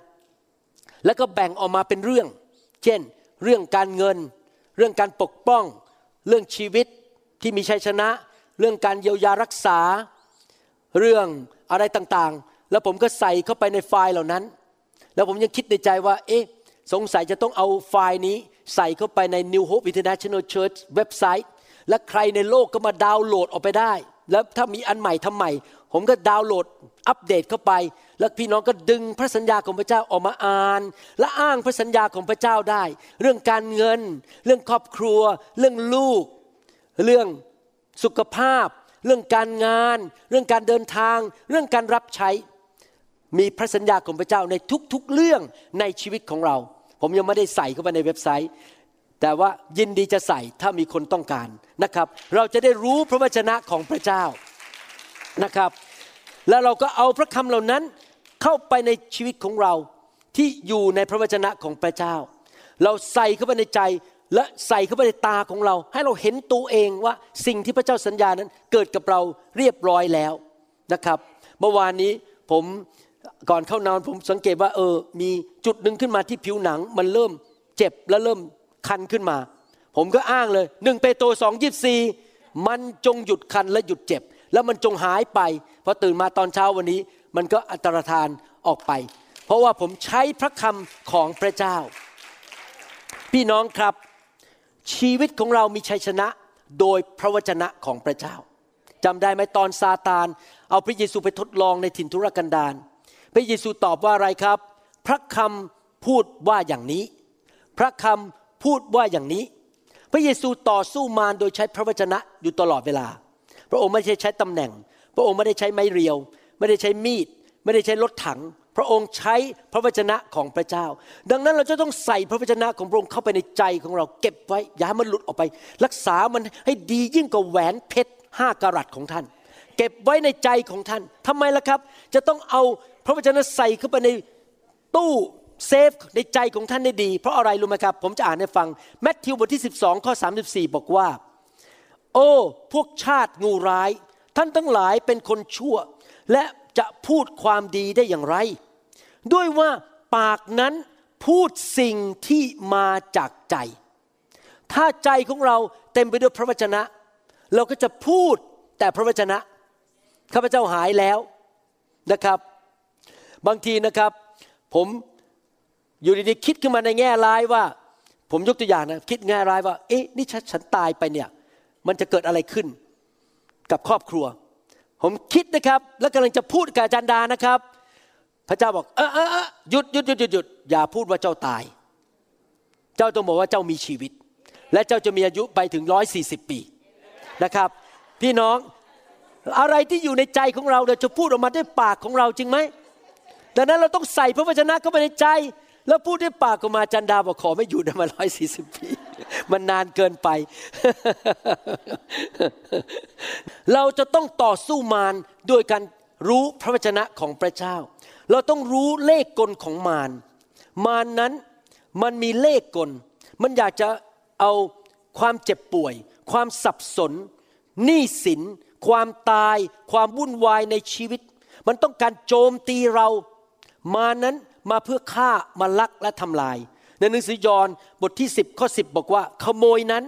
แล้วก็แบ่งออกมาเป็นเรื่อง เช่น เรื่องการเงิน เรื่องการปกป้อง เรื่องชีวิตที่มีชัยชนะ เรื่องการเยียวยารักษา เรื่องอะไรต่างๆ แล้วผมก็ใส่เข้าไปในไฟล์เหล่านั้น แล้วผมยังคิดในใจว่า เอ๊ะ สงสัยจะต้องเอาไฟล์นี้ ใส่เข้าไปใน New Hope International Church เว็บไซต์ และใครในโลกก็มาดาวน์โหลดออกไปได้ แล้วถ้ามีอันใหม่ทำใหม่ ผมก็ดาวน์โหลดอัปเดตเข้าไป แล้วพี่น้องก็ดึงพระสัญญาของพระเจ้าออกมาอ่าน และอ้างพระสัญญาของพระเจ้าได้ เรื่องการเงิน เรื่องครอบครัว เรื่องลูก เรื่องสุขภาพ เรื่องการงาน เรื่องการเดินทาง เรื่องการรับใช้ มีพระสัญญาของพระเจ้าในทุกๆเรื่องในชีวิตของเรา ผมยังไม่ได้ใส่เข้าไปในเว็บไซต์ แต่ว่ายินดีจะใส่ถ้ามีคนต้องการนะครับ เราจะได้รู้พระวจนะของพระเจ้านะครับ แล้วเราก็เอาพระคำเหล่านั้นเข้าไปในชีวิตของเราที่อยู่ในพระวจนะของพระเจ้า เราใส่เข้าไปในใจและใส่เข้าไปในตาของเรา ให้เราเห็นตัวเองว่าสิ่งที่พระเจ้าสัญญานั้นเกิดกับเราเรียบร้อยแล้วนะครับ เมื่อวานนี้ผม ก่อนเข้านอนผมสังเกตว่าเออ มีจุดหนึ่งขึ้นมาที่ผิวหนัง มันเริ่มเจ็บและเริ่มคันขึ้นมา ผมก็อ้างเลยหนึ่งเปโตรสองยีบสี่มันจงหยุดคันและหยุดเจ็บ แล้วมันจงหายไปพอตื่นมาตอนเช้าวันนี้ มันก็อันตรธานออกไป เพราะว่าผมใช้พระคำของพระเจ้า พี่น้องครับ ชีวิตของเรามีชัยชนะโดยพระวจนะของพระเจ้าจำได้ไหมตอนซาตาน เอาพระเยซูไปทดลองในถิ่นทุรกันดาร พระเยซูตอบว่าอะไรครับ พระคำพูดว่าอย่างนี้ พระคำพูดว่าอย่างนี้ พระเยซูต่อสู้มารโดยใช้พระวจนะอยู่ตลอดเวลา พระองค์ไม่ใช่ใช้ตำแหน่ง พระองค์ไม่ได้ใช้ไม้เรียว ไม่ได้ใช้มีด ไม่ได้ใช้รถถัง พระองค์ใช้พระวจนะของพระเจ้า ดังนั้นเราจะต้องใส่พระวจนะของพระองค์เข้าไปในใจของเราเก็บไว้ อย่าให้มันหลุดออกไป รักษามันให้ดียิ่งกว่าแหวนเพชรห้ากะรัตของท่าน เก็บไว้ในใจของท่านทำไมล่ะครับ จะต้องเอา พระวจนะใส่เข้าไปในตู้เซฟในใจของท่านได้ดี เพราะอะไรรู้ไหมครับ ผมจะอ่านให้ฟังแมทธิวบทที่ 12 ข้อ 34 บอกว่า โอ้พวกชาติงูร้าย ท่านทั้งหลายเป็นคนชั่ว และจะพูดความดีได้อย่างไร ด้วยว่าปากนั้นพูดสิ่งที่มาจากใจ ถ้าใจของเราเต็มไปด้วยพระวจนะ เราก็จะพูดแต่พระวจนะข้าพเจ้าหายแล้วนะครับ บางทีนะครับ ผมอยู่ดีๆคิดขึ้นมาในแง่ร้ายว่า ผมยกตัวอย่างนะคิดแง่ร้ายว่า เอ๊ะนี่ฉันตายไปเนี่ย มันจะเกิดอะไรขึ้นกับครอบครัว ผมคิดนะครับ แล้วกำลังจะพูดกับอาจารย์ดานะครับ พระเจ้าบอก เออเออเออหยุดหยุดหยุดหยุดหยุดอย่าพูดว่าเจ้าตาย เจ้าต้องบอกว่าเจ้ามีชีวิต และเจ้าจะมีอายุไปถึงร้อยสี่สิบปีนะครับ พี่น้องอะไรที่อยู่ในใจของเราเราจะพูดออกมาด้วยปากของเราจริงไหม ดังนั้นเราต้องใส่พระวจนะเข้าไปในใจ แล้วพูดด้วยปากออกมาจันดาบอกขอไม่อยู่ได้มาร้อยสี่สิบปีมันนานเกินไป เราจะต้องต่อสู้มารโดยการรู้พระวจนะของพระเจ้า เราต้องรู้เลขกลของมาร มารนั้นมันมีเลขกล มันอยากจะเอาความเจ็บป่วย ความสับสน หนี้สิน ความตาย ความวุ่นวายในชีวิต มันต้องการโจมตีเรา มานั้นมาเพื่อฆ่ามาลักและทำลาย ในหนังสือยอห์นบทที่ 10ข้อ10 บอกว่า ขโมยนั้น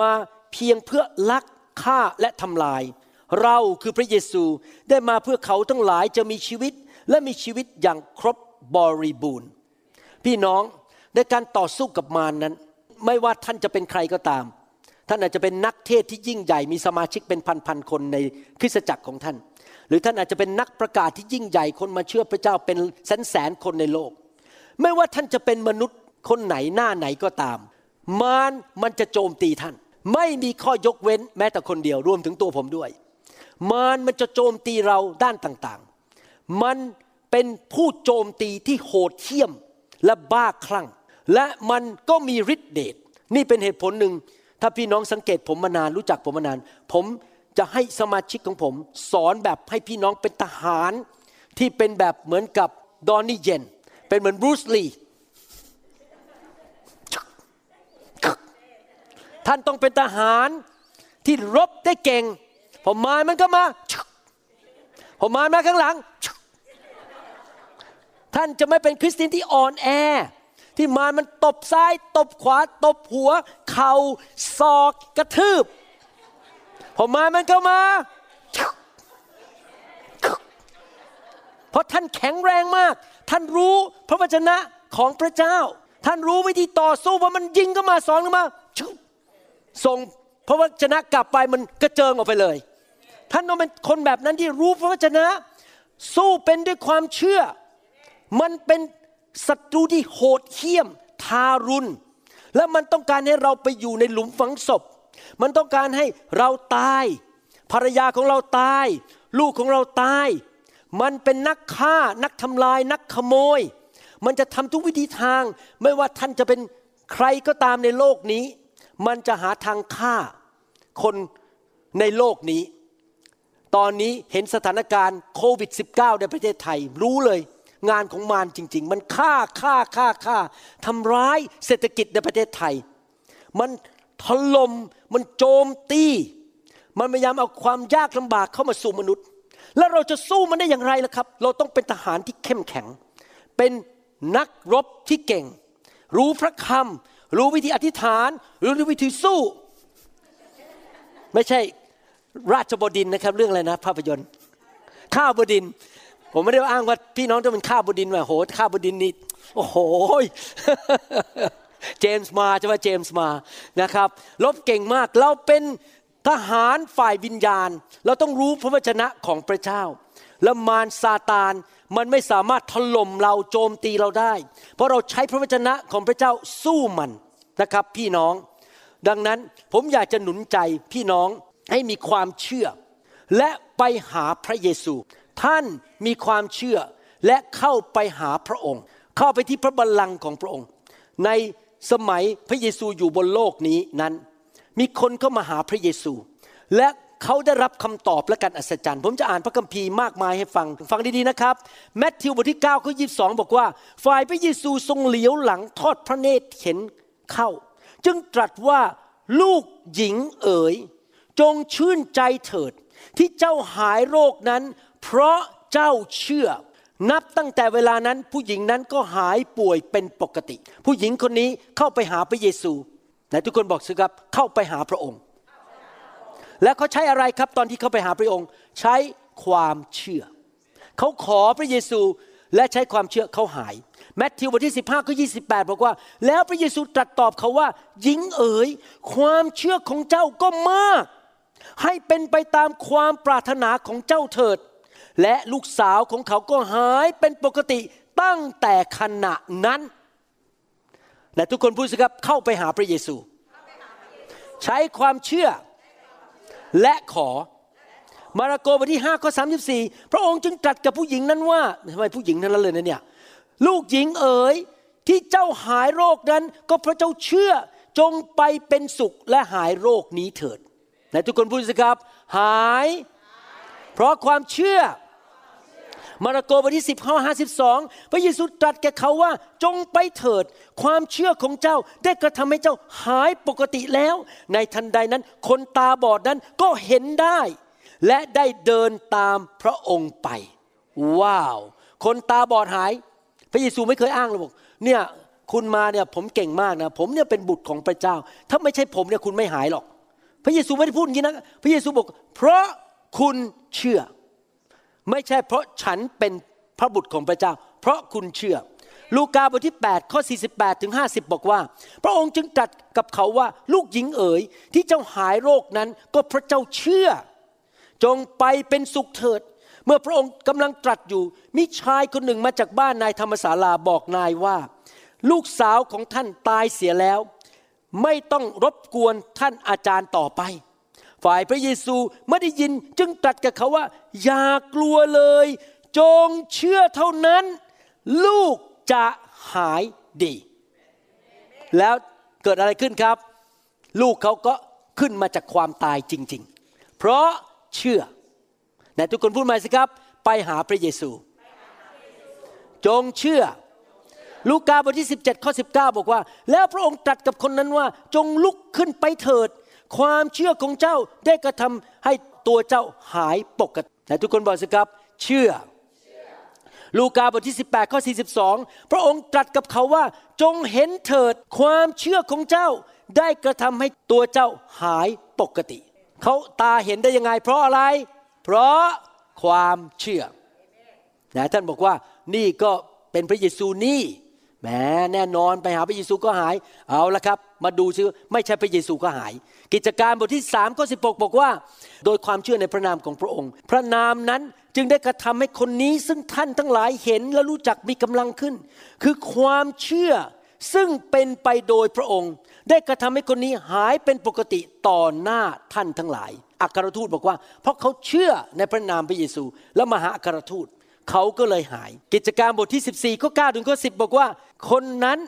มาเพียงเพื่อลักฆ่าและทำลาย เราคือพระเยซูได้มาเพื่อเขาทั้งหลายจะมีชีวิตและมีชีวิตอย่างครบบริบูรณ์ พี่น้องในการต่อสู้กับมารนนั้น ไม่ว่าท่านจะเป็นใครก็ตาม ท่านอาจจะเป็นนักเทศที่ยิ่งใหญ่มีสมาชิกเป็นพันๆคนในคริสตจักรของท่าน หรือท่านอาจจะเป็นนักประกาศที่ยิ่งใหญ่คนมาเชื่อพระเจ้าเป็นแสนแสนๆคนในโลก ไม่ว่าท่านจะเป็นมนุษย์คนไหนหน้าไหนก็ตาม มารมันจะโจมตีท่าน ไม่มีข้อยกเว้นแม้แต่คนเดียวรวมถึงตัวผมด้วย มารมันจะโจมตีเราด้านต่างๆ มันเป็นผู้โจมตีที่โหดเหี้ยมและบ้าคลั่ง และมันก็มีฤทธิเดชนี่เป็นเหตุผลหนึ่ง ถ้าพี่น้องสังเกตผมมานานรู้จักผมมานาน ผม จะให้สมาชิกของผม สอนแบบให้พี่น้องเป็นทหารที่เป็นแบบเหมือนกับดอนนี่เยนเป็นเหมือนบรูซลีท่านต้องเป็นทหารที่รบได้เก่งพอมารมันก็มาพอมารมาข้างหลัง ท่านจะไม่เป็นคริสเตียนที่อ่อนแอ ที่มารมันตบซ้าย ตบขวา ตบหัว เข่าศอกกระทืบ พอมามันก็มา เพราะท่านแข็งแรงมาก ท่านรู้พระวจนะของพระเจ้า ท่านรู้วิธีต่อสู้ว่ามันยิงก็มาสอนก็มาส่งพระวจนะกลับไปมันกระเจิงออกไปเลย ท่านต้องเป็นคนแบบนั้นที่รู้พระวจนะ สู้เป็นด้วยความเชื่อ มันเป็นศัตรูที่โหดเหี้ยม ทารุณ และมันต้องการให้เราไปอยู่ในหลุมฝังศพ มันต้องการให้เราตาย ภรรยาของเราตาย ลูกของเราตาย มันเป็นนักฆ่านักทำลาย นักขโมย มันจะทำทุกวิธีทาง ไม่ว่าท่านจะเป็นใครก็ตามในโลกนี้ มันจะหาทางฆ่าคนในโลกนี้ ตอนนี้เห็นสถานการณ์โควิด -19 ในประเทศไทย รู้เลยงานของมารจริง ๆ มันฆ่าฆ่าฆ่าฆ่าทำร้ายเศรษฐกิจในประเทศไทย มัน ถล่มมันโจมตี มันพยายามเอาความยากลำบากเข้ามาสู่มนุษย์ แล้วเราจะสู้มันได้อย่างไรล่ะครับ เราต้องเป็นทหารที่เข้มแข็ง เป็นนักรบที่เก่ง รู้พระคำรู้วิธีอธิษฐาน รู้วิธีสู้ ไม่ใช่ราชบดินนะครับ เรื่องอะไรนะ ภาพยนตร์ข้าวบดิน ผมไม่ได้อ้างว่าพี่น้องต้องเป็นข้าวบดินว่าโหข้าวบดินนี่โอ้โห เจมส์มาใช่ไหมเจมส์มานะครับรบเก่งมากเราเป็นทหารฝ่ายวิญญาณ เราต้องรู้พระวจนะของพระเจ้า แล้วมารซาตานมันไม่สามารถถล่มเราโจมตีเราได้ เพราะเราใช้พระวจนะของพระเจ้าสู้มันนะครับพี่น้อง ดังนั้นผมอยากจะหนุนใจพี่น้องให้มีความเชื่อ และไปหาพระเยซู ท่านมีความเชื่อและเข้าไปหาพระองค์ เข้าไปที่พระบัลลังก์ของพระองค์ ใน สมัยพระเยซูอยู่บนโลกนี้นั้น มีคนเข้ามาหาพระเยซู และเขาได้รับคำตอบและการอัศจรรย์ ผมจะอ่านพระคัมภีร์มากมายให้ฟัง ฟังดีๆนะครับ แมทธิวบทที่9ข้อ22บอกว่า ฝ่ายพระเยซูทรงเหลียวหลังทอดพระเนตรเห็นเข้า จึงตรัสว่าลูกหญิงเอ๋ย จงชื่นใจเถิด ที่เจ้าหายโรคนั้น เพราะเจ้าเชื่อ นับตั้งแต่เวลานั้นผู้หญิงนั้นก็หายป่วยเป็นปกติ ผู้หญิงคนนี้เข้าไปหาพระเยซูไหนทุกคนบอกสิครับเข้าไปหาพระองค์ แล้วเขาใช้อะไรครับตอนที่เข้าไปหาพระองค์ ใช้ความเชื่อ เขาขอพระเยซูและใช้ความเชื่อเขาหายแมทธิวบทที่ 15ข้อ28 บอกว่า แล้วพระเยซูตรัสตอบเขาว่า หญิงเอ๋ยความเชื่อของเจ้าก็มาก ให้เป็นไปตามความปรารถนาของเจ้าเถิด และลูกสาวของเขาก็หายเป็นปกติตั้งแต่ขณะนั้นและทุกคนพูดสิครับเข้าไปหาพระเยซู ใช้ความเชื่อและขอมาระโกบทที่5ข้อ34 พระองค์จึงตรัสกับผู้หญิงนั้นว่าทำไมผู้หญิงนั้นเลยนะเนี่ยลูกหญิงเอ๋ยที่เจ้าหายโรคนั้น ก็เพราะเจ้าเชื่อจงไปเป็นสุขและหายโรคนี้เถิดและทุกคนพูดสิครับ หาย เพราะความเชื่อ มาระโกบทที่ 10 ข้อ 52 พระเยซูตรัสแก่เขาว่าจงไปเถิด ความเชื่อของเจ้าได้กระทำให้เจ้าหายปกติแล้ว ในทันใดนั้น คนตาบอดนั้นก็เห็นได้ และได้เดินตามพระองค์ไป ว้าว คนตาบอดหาย พระเยซูไม่เคยอ้างเลยบอกเนี่ยคุณมาเนี่ยผมเก่งมากนะ ผมเนี่ยเป็นบุตรของพระเจ้า ถ้าไม่ใช่ผมเนี่ยคุณไม่หายหรอก พระเยซูไม่ได้พูดอย่างนี้นะ พระเยซูบอก เพราะคุณเชื่อ ไม่ใช่เพราะฉันเป็นพระบุตรของพระเจ้า เพราะคุณเชื่อ ลูกาบทที่ 8 ข้อ 48ถึง50 บอกว่า พระองค์จึงตรัสกับเขาว่าลูกหญิงเอ๋ยที่เจ้าหายโรคนั้นก็พระเจ้าเชื่อ จงไปเป็นสุขเถิด เมื่อพระองค์กำลังตรัสอยู่มีชายคนหนึ่งมาจากบ้านนายธรรมศาลาบอกนายว่า ลูกสาวของท่านตายเสียแล้ว ไม่ต้องรบกวนท่านอาจารย์ต่อไป ฝ่ายพระเยซูเมื่อได้ยินจึงตรัสกับเขาว่า อย่ากลัวเลย จงเชื่อเท่านั้น ลูกจะหายดี แล้วเกิดอะไรขึ้นครับ ลูกเขาก็ขึ้นมาจากความตายจริง ๆ เพราะเชื่อไหนทุกคนพูดมาสิครับ ไปหาพระเยซู จงเชื่อ ลูกาบทที่ 17 ข้อ 19 บอกว่า แล้วพระองค์ตรัสกับคนนั้นว่า จงลุกขึ้นไปเถิด ความเชื่อของเจ้าได้กระทำให้ตัวเจ้าหายปกติไหนทุกคนบอกสิครับ เชื่อ ลูกาบทที่ 18 ข้อ 42 พระองค์ตรัสกับเขาว่า จงเห็นเถิดความเชื่อของเจ้าได้กระทำให้ตัวเจ้าหายปกติ เขาตาเห็นได้ยังไง เพราะอะไร เพราะความเชื่อนะท่านบอกว่านี่ก็เป็นพระเยซูนี่แหมแน่นอนไปหาพระเยซูก็หาย เอาละครับ มาดูซิไม่ใช่พระเยซูก็หาย กิจการบทที่3ข้อ16 บอกว่า โดยความเชื่อในพระนามของพระองค์ พระนามนั้นจึงได้กระทำให้คนนี้ซึ่งท่านทั้งหลายเห็นและรู้จักมีกำลังขึ้น คือความเชื่อซึ่งเป็นไปโดยพระองค์ ได้กระทำให้คนนี้หายเป็นปกติต่อหน้าท่านทั้งหลาย อัครทูตบอกว่า เพราะเขาเชื่อในพระนามพระเยซู แล้วมหาอัครทูตเขาก็เลยหาย กิจการบทที่ 14ข้อ9ถึงข้อ10 บอกว่า คนนั้น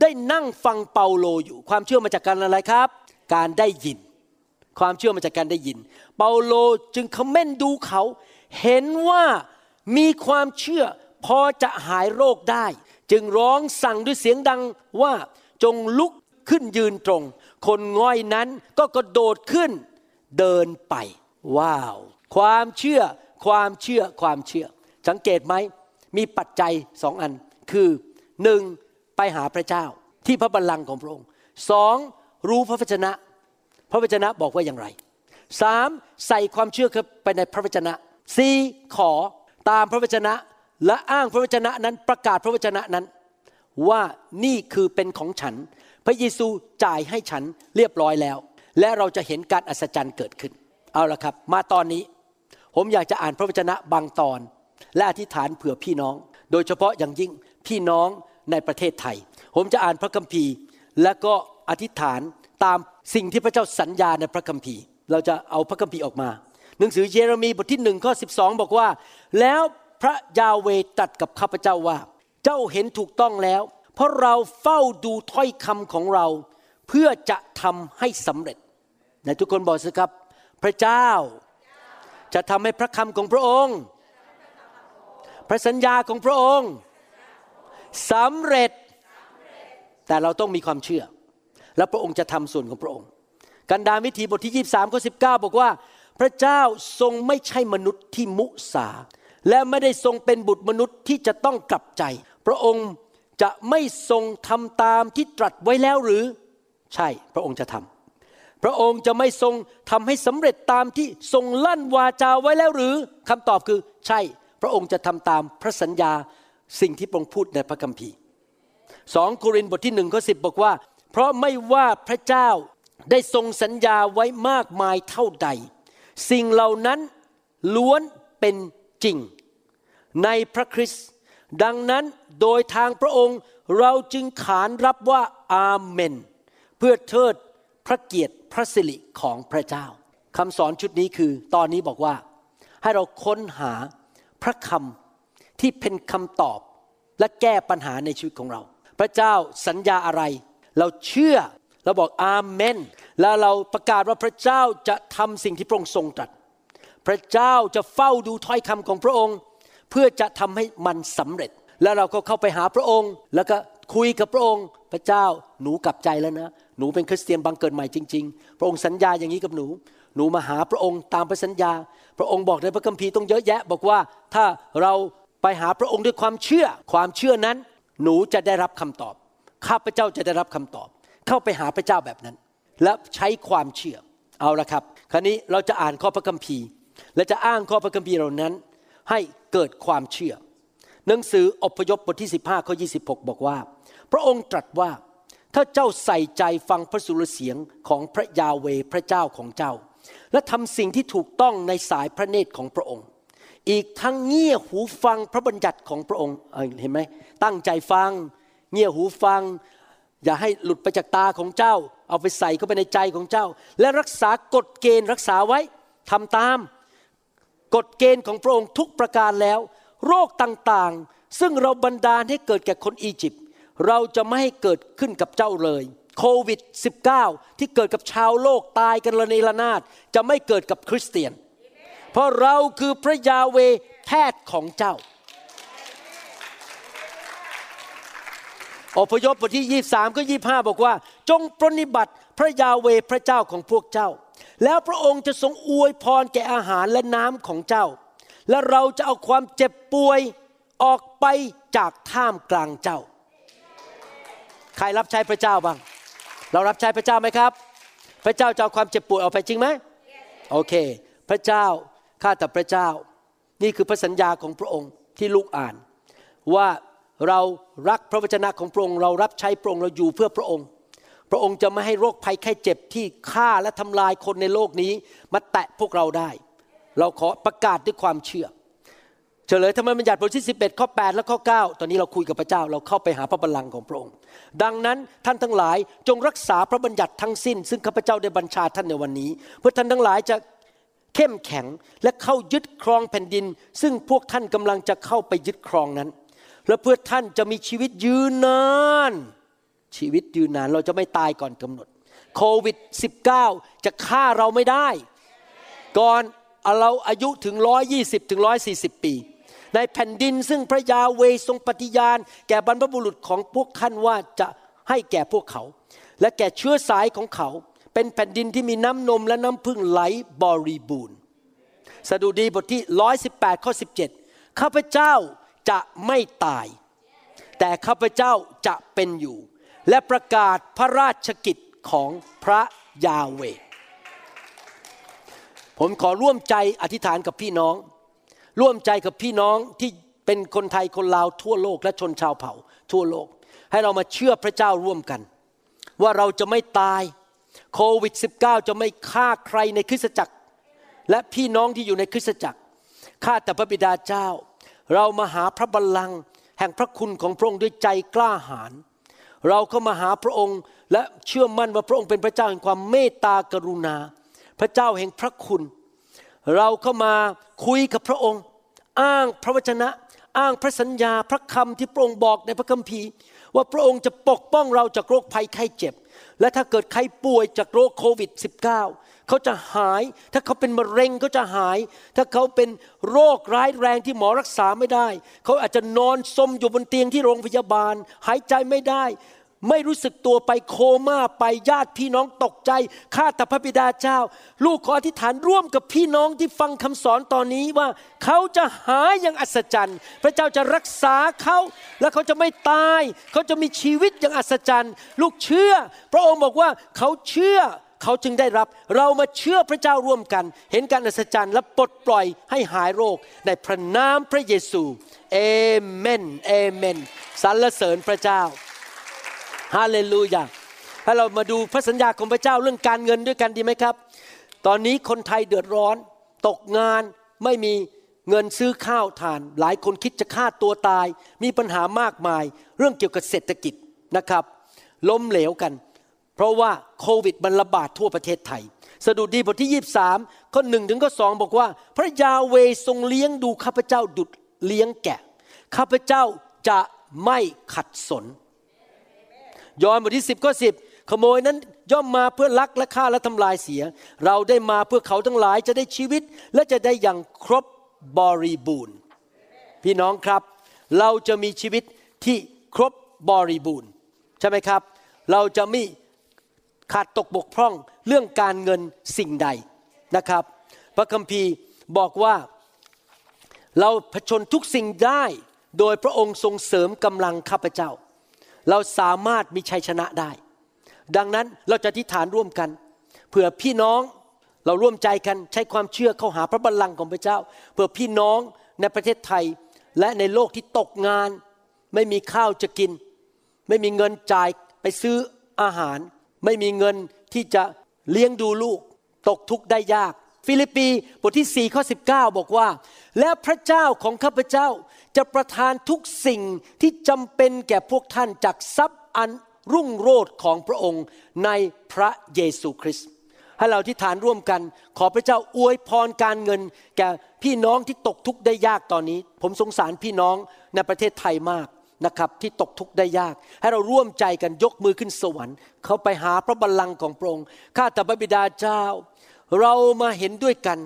ได้นั่งฟังเปาโลอยู่ ความเชื่อมาจากการอะไรครับ การได้ยิน ความเชื่อมาจากการได้ยิน เปาโลจึงคอมเมนดูเขา เห็นว่ามีความเชื่อพอจะหายโรคได้ จึงร้องสั่งด้วยเสียงดังว่าจงลุกขึ้นยืนตรง คนง่อยนั้นก็กระโดดขึ้นเดินไป ว้าว ความเชื่อความเชื่อความเชื่อ สังเกตไหมมีปัจจัยสองอันคือหนึ่งไปหาพระเจ้าที่พระบัลลังก์ของพระองค์สอง รู้พระวจนะ พระวจนะบอกว่าอย่างไรสามใส่ความเชื่อเข้าไปในพระวจนะสี่ขอตามพระวจนะและอ้างพระวจนะนั้นประกาศพระวจนะนั้น ว่านี่คือเป็นของฉัน พระเยซูจ่ายให้ฉันเรียบร้อยแล้ว และเราจะเห็นการอัศจรรย์เกิดขึ้น เอาละครับ มาตอนนี้ ผมอยากจะอ่านพระวจนะบางตอน และอธิษฐานเผื่อพี่น้อง โดยเฉพาะอย่างยิ่งพี่น้องในประเทศไทย ผมจะอ่านพระคัมภีร์ และก็ อธิษฐานตามสิ่งที่พระเจ้าสัญญาในพระคัมภีร์ เราจะเอาพระคัมภีร์ออกมา หนังสือเยเรมีบทที่หนึ่งข้อสิบอกว่า แล้วพระยาเวตัดกับข้าพเจ้าว่า เจ้าเห็นถูกต้องแล้ว เพราะเราเฝ้าดูถ้อยคำของเรา เพื่อจะทำให้สำเร็จในทุกคนบอกสิครับ พระเจ้า จะทำให้พระคำของพระองค์ พระสัญญาของพระองค์สำเร็จ แต่เราต้องมีความเชื่อ และพระองค์จะทำส่วนของพระองค์ กันดารวิธีบทที่ 23ข้อ19 บอกว่า พระเจ้าทรงไม่ใช่มนุษย์ที่มุสา และไม่ได้ทรงเป็นบุตรมนุษย์ที่จะต้องกลับใจ พระองค์จะไม่ทรงทำตามที่ตรัสไว้แล้วหรือ ใช่พระองค์จะทพระองค์จะไม่ทรงทำให้สำเร็จตามที่ทรงลั่นวาจาไว้แล้วหรือคำตอบคือใช่ พระองค์จะทำตามพระสัญญาสิ่งที่พระองค์พูดในพระคัมภีร์สองโครินธ์บทที่หนึ่งข้อสิบบอกว่า เพราะไม่ว่าพระเจ้าได้ทรงสัญญาไว้มากมายเท่าใด สิ่งเหล่านั้นล้วนเป็นจริง ในพระคริสต์ดังนั้นโดยทางพระองค์เราจึงขานรับว่าอาเมน เพื่อเทิดพระเกียรติพระสิริของพระเจ้าคำสอนชุดนี้คือตอนนี้บอกว่า ให้เราค้นหาพระคำที่เป็นคำตอบและแก้ปัญหาในชีวิตของเรา พระเจ้าสัญญาอะไร เราเชื่อเราบอกอาเมน แล้วเราประกาศว่าพระเจ้าจะทำสิ่งที่พระองค์ทรงตรัส พระเจ้าจะเฝ้าดูถ้อยคำของพระองค์ เพื่อจะทำให้มันสำเร็จ แล้วเราก็เข้าไปหาพระองค์ แล้วก็คุยกับพระองค์ พระเจ้าหนูกลับใจแล้วนะ หนูเป็นคริสเตียนบังเกิดใหม่จริง ๆ พระองค์สัญญาอย่างนี้กับหนู หนูมาหาพระองค์ตามพระสัญญา พระองค์บอกในพระคัมภีร์ต้องเยอะแยะ บอกว่าถ้าเราไปหาพระองค์ด้วยความเชื่อ ความเชื่อนั้น หนูจะได้รับคำตอบ ข้าพเจ้าจะได้รับคำตอบ เข้าไปหาพระเจ้าแบบนั้น และใช้ความเชื่อเอาละครับ คราวนี้เราจะอ่านข้อพระคัมภีร์ และจะอ้างข้อพระคัมภีร์เหล่านั้น ให้เกิดความเชื่อ หนังสืออพยพบทที่ 15ข้อ26 บอกว่า พระองค์ตรัสว่าถ้าเจ้าใส่ใจฟังพระสุรเสียงของพระยาเวพระเจ้าของเจ้า และทำสิ่งที่ถูกต้องในสายพระเนตรของพระองค์ อีกทั้งเงี่ยหูฟังพระบัญญัติของพระองค์เห็นไหมตั้งใจฟัง เงี่ยหูฟัง อย่าให้หลุดไปจากตาของเจ้า เอาไปใส่เข้าไปในใจของเจ้า และรักษากฎเกณฑ์รักษาไว้ทำตาม กฎเกณฑ์ของพระองค์ทุกประการแล้ว โรคต่างๆ ซึ่งเราบันดาลให้เกิดแก่คนอียิปต์เราจะไม่ให้เกิดขึ้นกับเจ้าเลยโควิด -19 ที่เกิดกับชาวโลกตายกันระเนระนาดจะไม่เกิดกับคริสเตียน เพราะเราคือพระยาเวแพทย์ของเจ้า อพยพบทที่ 23 ก็ 25 บอกว่า จงปรนนิบัติพระยาเวพระเจ้าของพวกเจ้า แล้วพระองค์จะทรงอวยพรแก่อาหารและน้ำของเจ้า และเราจะเอาความเจ็บป่วยออกไปจากท่ามกลางเจ้า ใครรับใช้พระเจ้าบ้าง เรารับใช้พระเจ้าไหมครับ พระเจ้าจะเอาความเจ็บป่วยออกไปจริงไหมโอเค พระเจ้าข้าแต่พระเจ้า นี่คือพระสัญญาของพระองค์ที่ลูกอ่านว่า เรารักพระวจนะของพระองค์เรารับใช้พระองค์เราอยู่เพื่อพระองค์ พระองค์จะไม่ให้โรคภัยไข้เจ็บที่ฆ่าและทำลายคนในโลกนี้ มาแตะพวกเราได้ เราขอประกาศด้วยความเชื่อ เฉลยธรรมบัญญัติบทที่ 11 ข้อ 8 และข้อ 9 ตอนนี้เราคุยกับพระเจ้าเราเข้าไปหาพระบัลลังก์ของพระองค์ ดังนั้นท่านทั้งหลายจงรักษาพระบัญญัติทั้งสิ้น ซึ่งข้าพเจ้าได้บัญชาท่านในวันนี้ เพื่อท่านทั้งหลายจะเข้มแข็งและเข้ายึดครองแผ่นดิน ซึ่งพวกท่านกำลังจะเข้าไปยึดครองนั้น และเพื่อท่านจะมีชีวิตยืนนาน ชีวิตยืนนานเราจะไม่ตายก่อนกำหนดโควิด -19 จะฆ่าเราไม่ได้ ก่อนเราอายุถึง 120 ถึง 140 ปี ในแผ่นดินซึ่งพระยาเวทรงปฏิญาณ แก่บรรพบุรุษของพวกท่านว่าจะให้แก่พวกเขา และแก่เชื้อสายของเขา เป็นแผ่นดินที่มีน้ำนมและน้ำพึ่งไหลบริบูรณ์สดุดีบทที่ 118 ข้อ 17 ข้าพเจ้า จะไม่ตาย แต่ข้าพเจ้าจะเป็นอยู่ และประกาศพระราชกิจของพระยาเวผมขอร่วมใจอธิษฐานกับพี่น้อง ร่วมใจกับพี่น้องที่เป็นคนไทยคนลาวทั่วโลกและชนชาวเผ่า ทั่วโลก ให้เรามาเชื่อพระเจ้าร่วมกัน ว่าเราจะไม่ตายโควิด -19 จะไม่ฆ่าใครในคริสตจักร และพี่น้องที่อยู่ในคริสตจักรข้าแต่พระบิดาเจ้า เรามาหาพระบัลลังก์แห่งพระคุณของพระองค์ด้วยใจกล้าหาญเราเข้ามาหาพระองค์และเชื่อมั่นว่าพระองค์เป็นพระเจ้าแห่งความเมตตากรุณา พระเจ้าแห่งพระคุณ เราเข้ามาคุยกับพระองค์ อ้างพระวจนะ อ้างพระสัญญาพระคำที่พระองค์บอกในพระคัมภีร์ ว่าพระองค์จะปกป้องเราจากโรคภัยไข้เจ็บ และถ้าเกิดใครป่วยจากโรคโควิด -19 เขาจะหาย ถ้าเขาเป็นมะเร็งเขาจะหาย ถ้าเขาเป็นโรคร้ายแรงที่หมอรักษาไม่ได้ เขาอาจจะนอนสมอยู่บนเตียงที่โรงพยาบาล หายใจไม่ได้ ไม่รู้สึกตัวไปโคม่าไปญาติพี่น้องตกใจข้าแต่พระบิดาเจ้า ลูกขออธิษฐานร่วมกับพี่น้องที่ฟังคำสอนตอนนี้ว่า เขาจะหายอย่างอัศจรรย์ พระเจ้าจะรักษาเขาและเขาจะไม่ตาย เขาจะมีชีวิตอย่างอัศจรรย์ ลูกเชื่อ พระองค์บอกว่าเขาเชื่อ เขาจึงได้รับเรามาเชื่อพระเจ้าร่วมกัน เห็นการอัศจรรย์และปลดปล่อยให้หายโรคในพระนามพระเยซูเอเมนเอเมนสรรเสริญพระเจ้าฮาเลลูยาให้เรามาดูพระสัญญาของพระเจ้าเรื่องการเงินด้วยกันดีไหมครับ ตอนนี้คนไทยเดือดร้อน ตกงานไม่มีเงินซื้อข้าวทาน หลายคนคิดจะฆ่าตัวตาย มีปัญหามากมาย เรื่องเกี่ยวกับเศรษฐกิจนะครับ ล้มเหลวกัน เพราะว่าโควิดมันระบาดทั่วประเทศไทย สดุดีบทที่ 23 ข้อหนึ่งถึงข้อสองบอกว่า พระยาเวทรงเลี้ยงดูข้าพเจ้าดุดเลี้ยงแกะ ข้าพเจ้าจะไม่ขัดสน ยอห์นบทที่ 10ข้อ10 ขโมยนั้นย่อมมาเพื่อลักและฆ่าและทำลายเสีย เราได้มาเพื่อเขาทั้งหลายจะได้ชีวิต และจะได้อย่างครบบริบูรณ์ พี่น้องครับ เราจะมีชีวิตที่ครบบริบูรณ์ ใช่ไหมครับ เราจะม่ ขาดตกบกพร่องเรื่องการเงินสิ่งใดนะครับ พระคัมภีร์บอกว่าเราผชนทุกสิ่งได้โดยพระองค์ทรงเสริมกำลังข้าพเจ้า เราสามารถมีชัยชนะได้ ดังนั้นเราจะอธิษฐานร่วมกันเผื่อพี่น้องเราร่วมใจกันใช้ความเชื่อเข้าหาพระบัลลังก์ของพระเจ้าเพื่อพี่น้องในประเทศไทยและในโลกที่ตกงาน ไม่มีข้าวจะกิน ไม่มีเงินจ่ายไปซื้ออาหาร ไม่มีเงินที่จะเลี้ยงดูลูก ตกทุกข์ได้ยาก ฟิลิปปีบทที่4ข้อ19 บอกว่า และพระเจ้าของข้าพเจ้าจะประทานทุกสิ่งที่จำเป็นแก่พวกท่านจากทรัพย์อันรุ่งโรจน์ของพระองค์ในพระเยซูคริสต์ให้เราที่ฐานร่วมกัน ขอพระเจ้าอวยพรการเงิน แก่พี่น้องที่ตกทุกข์ได้ยากตอนนี้ ผมสงสารพี่น้องในประเทศไทยมาก นะครับที่ตกทุกข์ได้ยาก ให้เราร่วมใจกันยกมือขึ้นสวรรค์ เขาไปหาพระบัลลังก์ของพระองค์ข้าแต่พระบิดาเจ้า เรามาเห็นด้วยกัน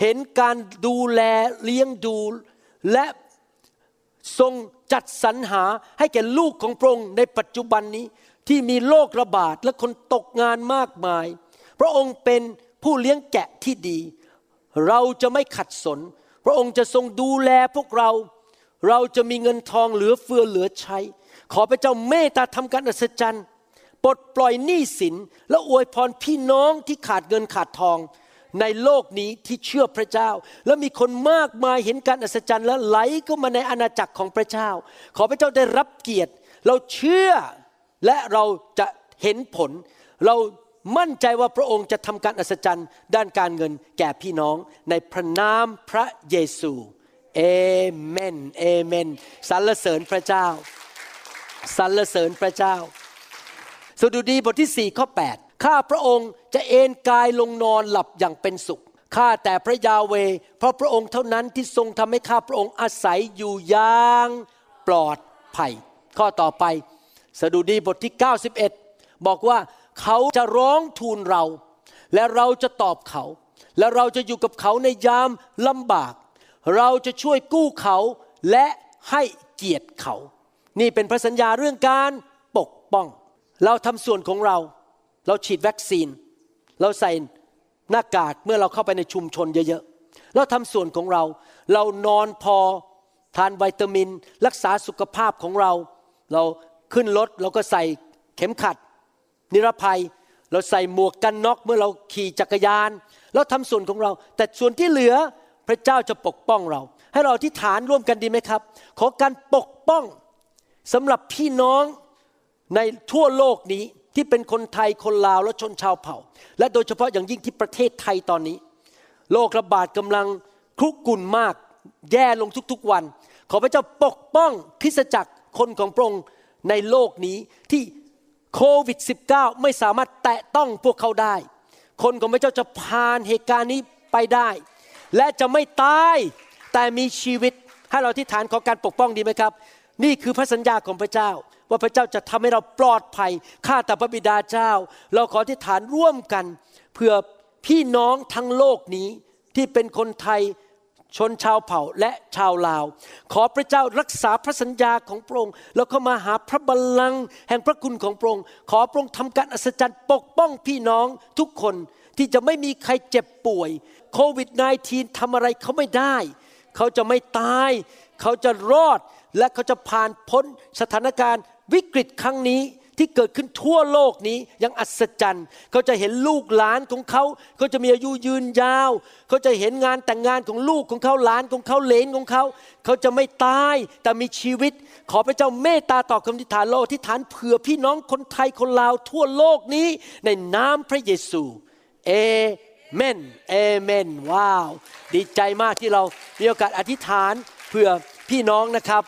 เห็นการดูแลเลี้ยงดูและทรงจัดสรรหาให้แก่ลูกของพระองค์ในปัจจุบันนี้ที่มีโรคระบาดและคนตกงานมากมาย พระองค์เป็นผู้เลี้ยงแกะที่ดี เราจะไม่ขัดสน พระองค์จะทรงดูแลพวกเรา เราจะมีเงินทองเหลือเฟือเหลือใช้ ขอพระเจ้าเมตตาทำการอัศจรรย์ปลดปล่อยหนี้สิน และอวยพรพี่น้องที่ขาดเงินขาดทอง ในโลกนี้ที่เชื่อพระเจ้า และมีคนมากมายเห็นการอัศจรรย์และไหลเข้ามาในอาณาจักรของพระเจ้า ขอพระเจ้าได้รับเกียรติ เราเชื่อและเราจะเห็นผล เรามั่นใจว่าพระองค์จะทำการอัศจรรย์ด้านการเงินแก่พี่น้องในพระนามพระเยซู เอเมนเอเมนสรรเสริญพระเจ้าสรรเสริญพระเจ้า สดุดีบทที่4ข้อ8ข้าพระองค์จะเอนกายลงนอนหลับอย่างเป็นสุขข้าแต่พระยาเว เพราะพระองค์เท่านั้นที่ทรงทำให้ข้าพระองค์อาศัยอยู่อย่างปลอดภัย ข้อต่อไป สดุดีบทที่ 91 บอกว่าเขาจะร้องทูลเรา และเราจะตอบเขา และเราจะอยู่กับเขาในยามลำบาก เราจะช่วยกู้เขาและให้เกียรติเขา นี่เป็นพระสัญญาเรื่องการปกป้อง เราทำส่วนของเรา เราฉีดวัคซีน เราใส่หน้ากากเมื่อเราเข้าไปในชุมชนเยอะๆ เราทำส่วนของเรา เรานอนพอทานวิตามิน รักษาสุขภาพของเรา เราขึ้นรถเราก็ใส่เข็มขัด นิรภัย เราใส่หมวกกันน็อกเมื่อเราขี่จักรยาน เราทำส่วนของเรา แต่ส่วนที่เหลือ พระเจ้าจะปกป้องเรา ให้เราที่ฐานร่วมกันดีไหมครับ ขอการปกป้องสำหรับพี่น้องในทั่วโลกนี้ที่เป็นคนไทยคนลาวและชนชาวเผ่า และโดยเฉพาะอย่างยิ่งที่ประเทศไทยตอนนี้ โรคระบาดกำลังคุกรุ่นมาก แย่ลงทุกๆวัน ขอพระเจ้าปกป้องคริสตจักรคนของพระองค์ในโลกนี้ที่โควิด -19 ไม่สามารถแตะต้องพวกเขาได้ คนของพระเจ้าจะผ่านเหตุการณ์นี้ไปได้ และจะไม่ตายแต่มีชีวิตให้เราที่ฐานของการปกป้องดีไหมครับ นี่คือพระสัญญาของพระเจ้า ว่าพระเจ้าจะทำให้เราปลอดภัยข้าแต่พระบิดาเจ้า เราขอที่ฐานร่วมกัน เพื่อพี่น้องทั้งโลกนี้ที่เป็นคนไทยชนชาวเผ่าและชาวลาว ขอพระเจ้ารักษาพระสัญญาของพระองค์แล้วเข้ามาหาพระบัลลังก์แห่งพระคุณของพระองค์ขอพระองค์ทำการอัศจรรย์ปกป้องพี่น้องทุกคนที่จะไม่มีใครเจ็บป่วย โควิด -19 ทำอะไรเขาไม่ได้ เขาจะไม่ตาย เขาจะรอด และเขาจะผ่านพ้นสถานการณ์วิกฤตครั้งนี้ที่เกิดขึ้นทั่วโลกนี้ยังอัศจรรย์ เขาจะเห็นลูกหลานของเขาเขาจะมีอายุยืนยาว เขาจะเห็นงานแต่งงานของลูกของเขาหลานของเขาเลนของเขา เขาจะไม่ตายแต่มีชีวิต ขอพระเจ้าเมตตาต่อคำทิฐานโลกที่ฐานเผื่อพี่น้องคนไทยคนลาวทั่วโลกนี้ในนามพระเยซู เอ เมนเอเมน ว้าว ดีใจมากที่เรามีโอกาสอธิษฐานเพื่อพี่น้องนะครับ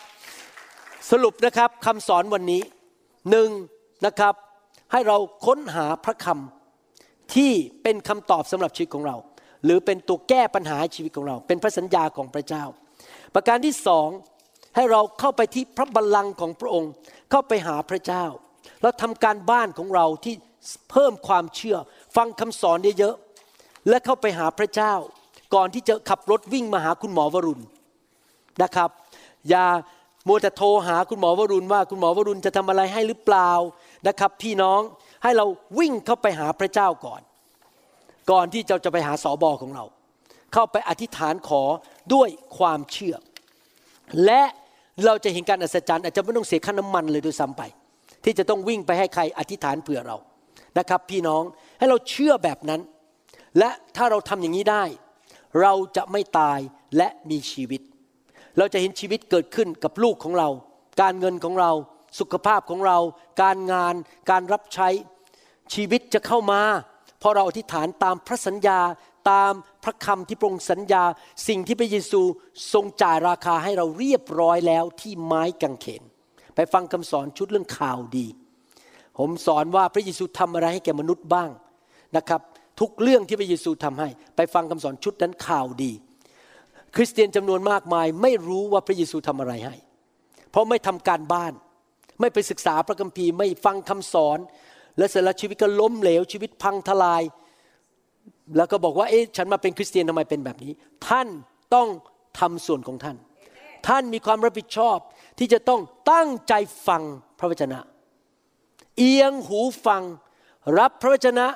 สรุปนะครับคำสอนวันนี้หนึ่งนะครับ ให้เราค้นหาพระคำที่เป็นคำตอบสำหรับชีวิตของเรา หรือเป็นตัวแก้ปัญหาชีวิตของเรา เป็นพระสัญญาของพระเจ้า ประการที่สองให้เราเข้าไปที่พระบัลลังก์ของพระองค์ เข้าไปหาพระเจ้า แล้วทำการบ้านของเราที่เพิ่มความเชื่อ ฟังคำสอนเยอะ และเข้าไปหาพระเจ้า ก่อนที่จะขับรถวิ่งมาหาคุณหมอวรุณนะครับ อย่ามัวแต่โทรหาคุณหมอวรุณว่าคุณหมอวรุณจะทำอะไรให้หรือเปล่านะครับ พี่น้องให้เราวิ่งเข้าไปหาพระเจ้าก่อน ก่อนที่เราจะไปหาสอบอของเรา เข้าไปอธิษฐานขอด้วยความเชื่อ และเราจะเห็นการอัศจรรย์อาจจะไม่ต้องเสียค่าน้ำมันเลยด้วยซ้ำไป ที่จะต้องวิ่งไปให้ใครอธิษฐานเผื่อเรานะครับ พี่น้องให้เราเชื่อแบบนั้น และถ้าเราทำอย่างนี้ได้ เราจะไม่ตายและมีชีวิต เราจะเห็นชีวิตเกิดขึ้นกับลูกของเรา การเงินของเรา สุขภาพของเรา การงาน การรับใช้ ชีวิตจะเข้ามาพราะเราอธิษฐานตามพระสัญญาตามพระคำที่พระองค์สัญญา สิ่งที่พระเยซูทรงจ่ายราคาให้เราเรียบร้อยแล้วที่ไม้กางเขน ไปฟังคำสอนชุดเรื่องข่าวดี ผมสอนว่าพระเยซูทำอะไรให้แก่มนุษย์บ้างนะครับ ทุกเรื่องที่พระเยซูทำให้ ไปฟังคำสอนชุดนั้นข่าวดี คริสเตียนจำนวนมากมายไม่รู้ว่าพระเยซูทำอะไรให้ เพราะไม่ทำการบ้าน ไม่ไปศึกษาพระคัมภีร์ไม่ฟังคำสอน และเสร็จแล้วชีวิตก็ล้มเหลวชีวิตพังทลาย แล้วก็บอกว่าเอ๊ะฉันมาเป็นคริสเตียนทำไมเป็นแบบนี้ ท่านต้องทำส่วนของท่าน ท่านมีความรับผิดชอบที่จะต้องตั้งใจฟังพระวจนะ เอียงหูฟัง รับพระวจนะ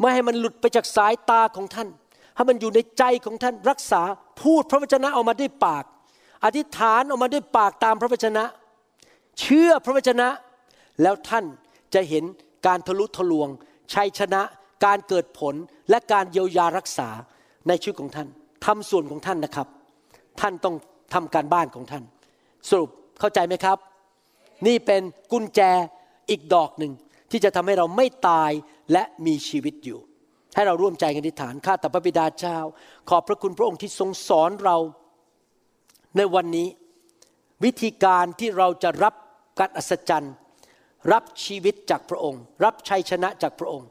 ไม่ให้มันหลุดไปจากสายตาของท่าน ให้มันอยู่ในใจของท่านรักษาพูดพระวจนะออกมาด้วยปาก อธิษฐานออกมาด้วยปากตามพระวจนะ เชื่อพระวจนะ แล้วท่านจะเห็นการทะลุทะลวง ชัยชนะ การเกิดผลและการเยียวยารักษาในชีวิตของท่านทำส่วนของท่านนะครับ ท่านต้องทำการบ้านของท่าน สรุปเข้าใจไหมครับ นี่เป็นกุญแจอีกดอกหนึ่งที่จะทำให้เราไม่ตาย และมีชีวิตอยู่ ให้เราร่วมใจกันอธิษฐานข้าแต่พระบิดาเจ้า ขอบพระคุณพระองค์ที่ทรงสอนเราในวันนี้ วิธีการที่เราจะรับการอัศจรรย์ รับชีวิตจากพระองค์ รับชัยชนะจากพระองค์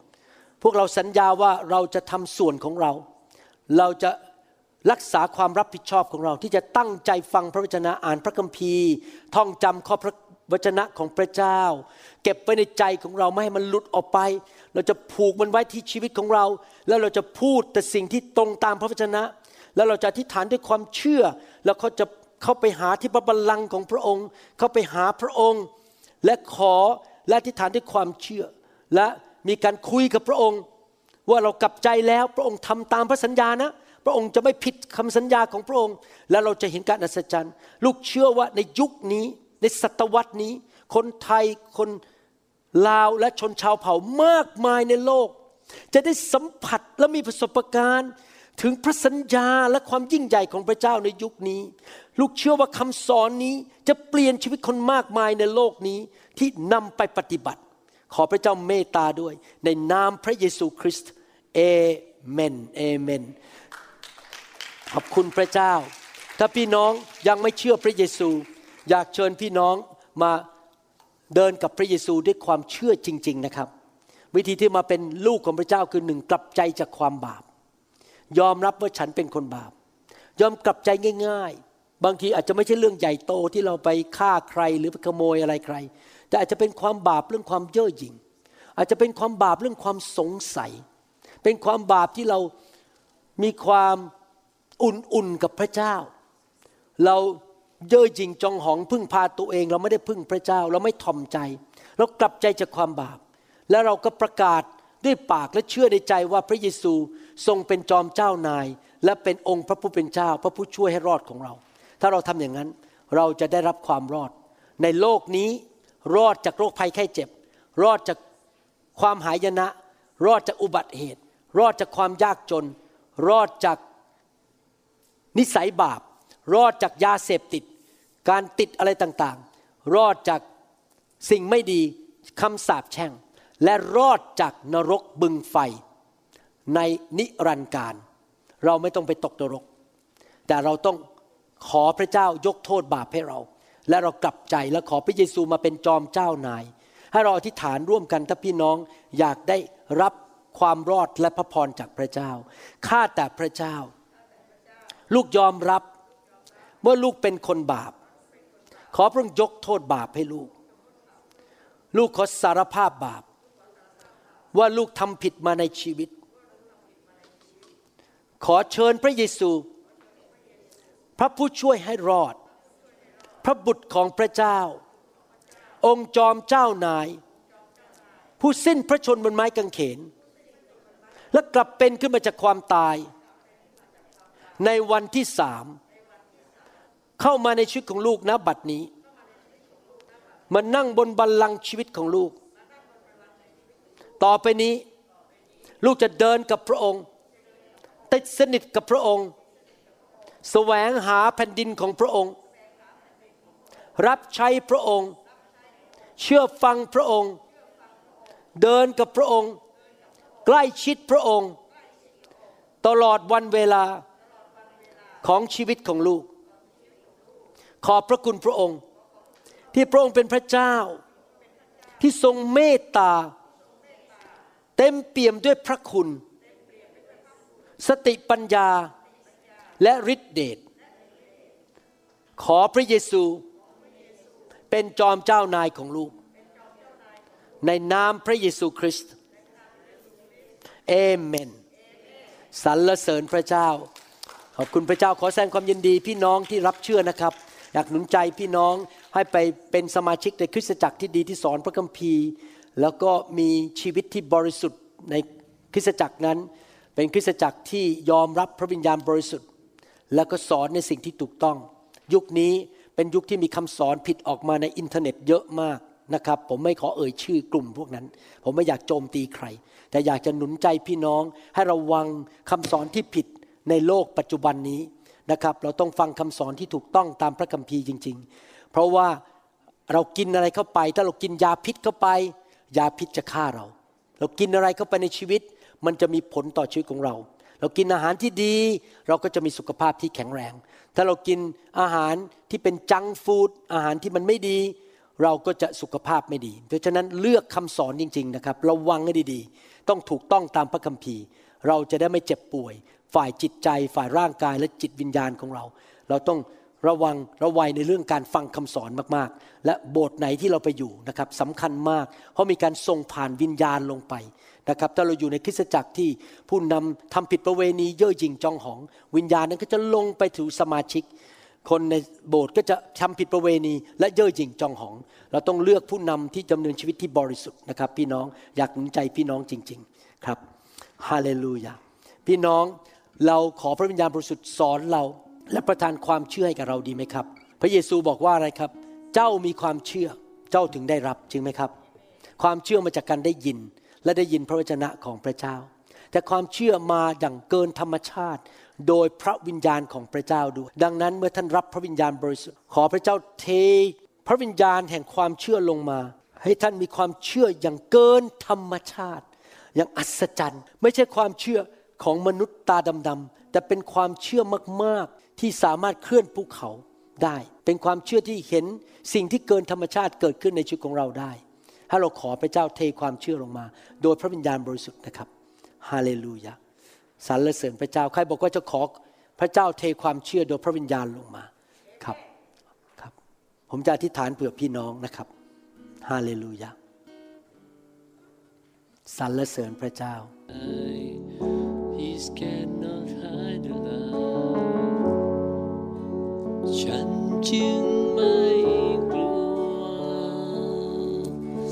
พวกเราสัญญาว่าเราจะทำส่วนของเรา เราจะรักษาความรับผิดชอบของเราที่จะตั้งใจฟังพระวจนะอ่านพระคัมภีร์ ท่องจำข้อพระ วจนะของพระเจ้า เก็บไว้ในใจของเราไม่ให้มันหลุดออกไป เราจะผูกมันไว้ที่ชีวิตของเรา แล้วเราจะพูดแต่สิ่งที่ตรงตามพระวจนะ แล้วเราจะอธิษฐานด้วยความเชื่อ แล้วเขาจะเข้าไปหาที่พระบัลลังก์ของพระองค์ เข้าไปหาพระองค์ และขอและอธิษฐานด้วยความเชื่อ และมีการคุยกับพระองค์ ว่าเรากลับใจแล้วพระองค์ทำตามพระสัญญานะพระองค์จะไม่ผิดคำสัญญาของพระองค์ และเราจะเห็นการอัศจรรย์ ลูกเชื่อว่าในยุคนี้ ในศตวรรษนี้ คนไทยคนลาวและชนชาวเผ่ามากมายในโลก จะได้สัมผัสและมีประสบการณ์ถึงพระสัญญาและความยิ่งใหญ่ของพระเจ้าในยุคนี้ ลูกเชื่อว่าคำสอนนี้จะเปลี่ยนชีวิตคนมากมายในโลกนี้ที่นำไปปฏิบัติ ขอพระเจ้าเมตตาด้วย ในนามพระเยซูคริสต์เอเมนเอเมน ขอบคุณพระเจ้า ถ้าพี่น้องยังไม่เชื่อพระเยซู อยากเชิญพี่น้องมาเดินกับพระเยซูด้วยความเชื่อจริง ๆนะครับ วิธีที่มาเป็นลูกของพระเจ้าคือหนึ่งกลับใจจากความบาป ยอมรับว่าฉันเป็นคนบาป ยอมกลับใจง่าย ๆ บางทีอาจจะไม่ใช่เรื่องใหญ่โตที่เราไปฆ่าใครหรือไปขโมยอะไรใคร แต่อาจจะเป็นความบาปเรื่องความเย่อหยิ่งอาจจะเป็นความบาปเรื่องความสงสัย เป็นความบาปที่เรามีความอุ่นๆกับพระเจ้า เรา เย่อหยิ่งจองหองพึ่งพาตัวเอง เราไม่ได้พึ่งพระเจ้า เราไม่ถ่อมใจ เรากลับใจจากความบาป แล้วเราก็ประกาศด้วยปากและเชื่อในใจว่าพระเยซูทรงเป็นจอมเจ้านาย และเป็นองค์พระผู้เป็นเจ้า พระผู้ช่วยให้รอดของเรา ถ้าเราทำอย่างนั้น เราจะได้รับความรอด ในโลกนี้รอดจากโรคภัยไข้เจ็บ รอดจากความหายนะ รอดจากอุบัติเหตุ รอดจากความยากจน รอดจากนิสัยบาป รอดจากยาเสพติด การติดอะไรต่างๆ รอดจากสิ่งไม่ดีคำสาปแช่ง และรอดจากนรกบึงไฟ ในนิรันดร์การ เราไม่ต้องไปตกนรก แต่เราต้องขอพระเจ้ายกโทษบาปให้เรา และเรากลับใจและขอพระเยซูมาเป็นจอมเจ้านาย ให้เราอธิษฐานร่วมกันถ้าพี่น้องอยากได้รับความรอดและพระพรจากพระเจ้า ข้าแต่พระเจ้า ลูกยอมรับ เมื่อลูกเป็นคนบาป ขอพระองค์ยกโทษบาปให้ลูก ลูกขอสารภาพบาป ว่าลูกทำผิดมาในชีวิต ขอเชิญพระเยซู พระผู้ช่วยให้รอด พระบุตรของพระเจ้า องค์จอมเจ้านาย ผู้สิ้นพระชนม์บนไม้กางเขน และกลับเป็นขึ้นมาจากความตาย ในวันที่สาม เข้ามาในชีวิตของลูกนะบัดนี้ มานั่งบนบัลลังก์ชีวิตของลูก ต่อไปนี้ ลูกจะเดินกับพระองค์ติดสนิทกับพระองค์ แสวงหาแผ่นดินของพระองค์ รับใช้พระองค์ เชื่อฟังพระองค์ เดินกับพระองค์ ใกล้ชิดพระองค์ ตลอดวันเวลาของชีวิตของลูก ขอบพระคุณพระองค์ ที่พระองค์เป็นพระเจ้า ที่ทรงเมตตา เต็มเปี่ยมด้วยพระคุณ สติปัญญาและฤทธิเดชขอพระเยซูเป็นจอมเจ้านายของลูก ในนามพระเยซูคริสต์เอเมนสรรเสริญพระเจ้า ขอบคุณพระเจ้าขอแสดงความยินดีพี่น้องที่รับเชื่อนะครับ อยากหนุนใจพี่น้องให้ไปเป็นสมาชิกในคริสตจักรที่ดีที่สอนพระคัมภีร์ แล้วก็มีชีวิตที่บริสุทธิ์ในคริสตจักรนั้น เป็นคริสตจักรที่ยอมรับพระวิญญาณบริสุทธิ์ แล้วก็สอนในสิ่งที่ถูกต้อง ยุคนี้เป็นยุคที่มีคำสอนผิดออกมาในอินเทอร์เน็ตเยอะมากนะครับ ผมไม่ขอเอ่ยชื่อกลุ่มพวกนั้น ผมไม่อยากโจมตีใคร แต่อยากจะหนุนใจพี่น้องให้ระวังคำสอนที่ผิดในโลกปัจจุบันนี้ นะครับ เราต้องฟังคำสอนที่ถูกต้องตามพระคัมภีร์จริง ๆ เพราะว่าเรากินอะไรเข้าไป ถ้าเรากินยาพิษเข้าไป ยาพิษจะฆ่าเรา เรากินอะไรเข้าไปในชีวิต มันจะมีผลต่อชีวิตของเรา เรากินอาหารที่ดี เราก็จะมีสุขภาพที่แข็งแรง ถ้าเรากินอาหารที่เป็นจังฟู้ดอาหารที่มันไม่ดี เราก็จะสุขภาพไม่ดีเพราะฉะนั้นเลือกคำสอนจริง ๆ นะครับระวังให้ดีๆ ต้องถูกต้องตามพระคัมภีร์ เราจะได้ไม่เจ็บป่วย ฝ่ายจิตใจฝ่ายร่างกายและจิตวิญญาณของเรา เราต้องระวังระวัยในเรื่องการฟังคำสอนมากๆ และโบสถ์ไหนที่เราไปอยู่นะครับสำคัญมาก เพราะมีการส่งผ่านวิญญาณลงไปนะครับถ้าเราอยู่ในคริสตจักรที่ผู้นำทำผิดประเวณีเย่อหยิ่งจองหอง วิญญาณนั้นก็จะลงไปถึงสมาชิก คนในโบสถ์ก็จะทำผิดประเวณี และเย่อหยิ่งจองหอง เราต้องเลือกผู้นำที่ดำเนินชีวิตที่บริสุทธิ์นะครับพี่น้องอยากหนุนใจพี่น้องจริง ๆ ครับฮาเลลูยาพี่น้อง เราขอพระวิญญาณบริสุทธิ์สอนเรา และประทานความเชื่อให้กับเราดีไหมครับ พระเยซูบอกว่าอะไรครับ เจ้ามีความเชื่อ เจ้าถึงได้รับจริงไหมครับ ความเชื่อมาจากการได้ยินและได้ยินพระวจนะของพระเจ้า แต่ความเชื่อมาอย่างเกินธรรมชาติ โดยพระวิญญาณของพระเจ้าด้วย ดังนั้นเมื่อท่านรับพระวิญญาณบริสุทธิ์ ขอพระเจ้าเท พระวิญญาณแห่งความเชื่อลงมา ให้ท่านมีความเชื่ออย่างเกินธรรมชาติ อย่างอัศจรรย์ ไม่ใช่ความเชื่อ ของมนุษย์ตาดำๆแต่เป็นความเชื่อมากๆที่สามารถเคลื่อนภูเขาได้ เป็นความเชื่อที่เห็นสิ่งที่เกินธรรมชาติเกิดขึ้นในชีวิตของเราได้ ถ้าเราขอพระเจ้าเทความเชื่อลงมา โดยพระวิญญาณบริสุทธิ์นะครับฮาเลลูยาสรรเสริญพระเจ้าใครบอกว่าจะขอพระเจ้าเทความเชื่อโดยพระวิญญาณลงมาครับครับ ผมจะอธิษฐานเผื่อพี่น้องนะครับฮาเลลูยาสรรเสริญพระเจ้า He cannot hide the love ฉันจึงไม่กลัว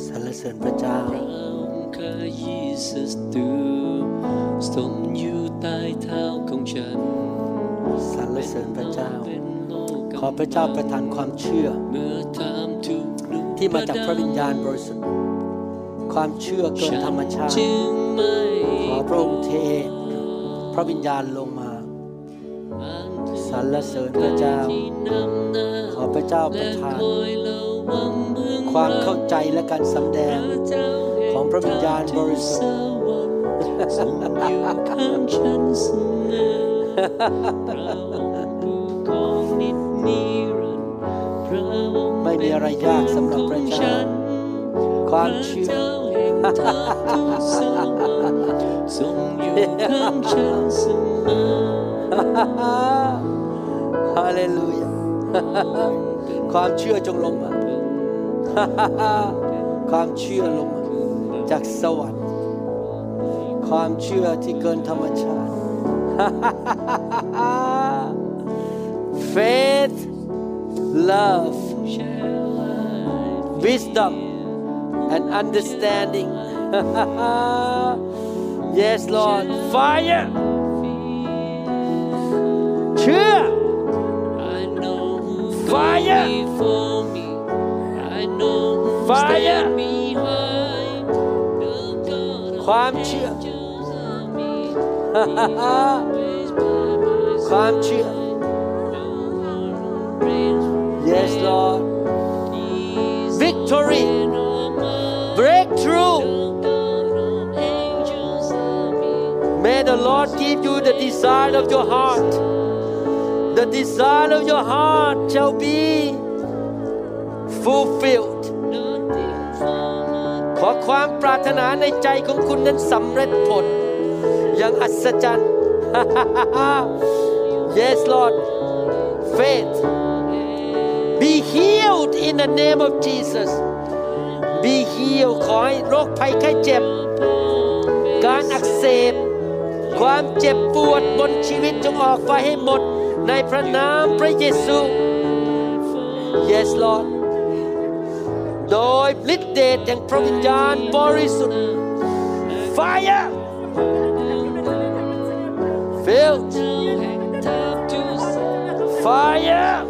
สรรเสริญพระเจ้าพระองค์คือ Jesus ตูทรงอยู่ใต้เท้าของฉันสรรเสริญพระเจ้าเป็นโลกขอพระเจ้าประทานความเชื่อเมื่อทำทุกข์ลุกที่มาจากพระวิญญาณบริสุทธิ์ ความเชื่อเกินธรรมชาติจึงไม่ขอพระองค์เทพ ระวิญญาณลงมาสรรเสริญพระเจ้า ขอพระเจ้าประทาน ความเข้าใจและการสำแดง ของพระวิญญาณบริสุทธิ์ส่งข้ามฉันเสมอไม่มีอะไรยากสำหรับพระเจ้าความเชื่อ พระเจ้าแห่งทัพทูตสวรรค์ทรงอยู่ข้างฉันเสมอฮาเลลูยาความเชื่อจงลงมา ความเชื่อลงมา จากสวรรค์ ความเชื่อที่เกินธรรมชาติ faith love wisdom and understanding yes Lord fire เชื่อ I know who Fire! goes before me. I know who Fire! stand behind. The God of ความเชื่อ angels army is by my ความเชื่อ side. No one who reigns yes Lord is Victory! and almighty. breakthrough The God of angels army May the Lord give you the desire of your heart. The desire of your heart shall be fulfilled. nothing formed ขอความปรารถนาในใจของคุณนั้นสำเร็จผล อย่างอัศจรรย์ yes Lord faith be healed in the name of Jesus be healed ขอให้โรคภัยไข้เจ็บ การอักเสบ ความเจ็บปวดบนชีวิตจงออกไปให้หมดในพระนามพระเยซู yes Lord โดยฤทธิเดชแห่งพระวิญญาณบริสุทธิ์ fire filled fire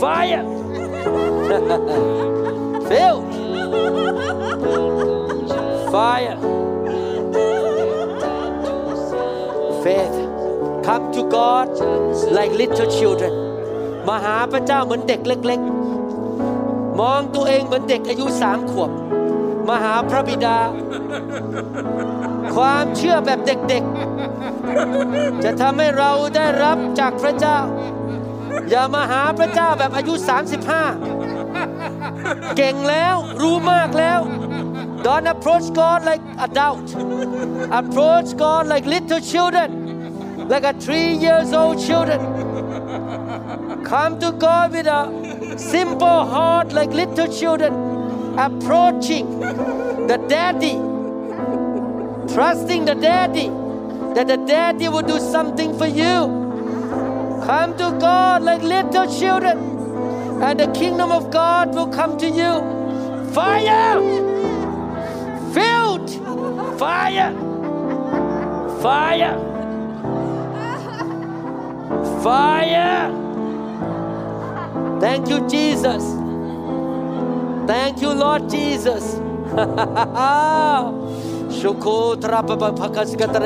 fire filled fire faith come to God like little children มาหาพระเจ้าเหมือนเด็กเล็ก ๆ มองตัวเองเหมือนเด็กอายุสามขวบ มาหาพระบิดา ความเชื่อแบบเด็ก ๆ จะทำให้เราได้รับจากพระเจ้า อย่ามาหาพระเจ้าแบบอายุ 35 เก่งแล้วรู้มากแล้ว Don't approach God like adult approach God like little children like a three years old children come to God with a simple heart like little children approaching the daddy trusting the daddy that the daddy will do something for you come to God like little children And the kingdom of God will come to you fire filled fire fire fire thank you Jesus thank you Lord Jesus ชุโคตราปะปะพักสกัต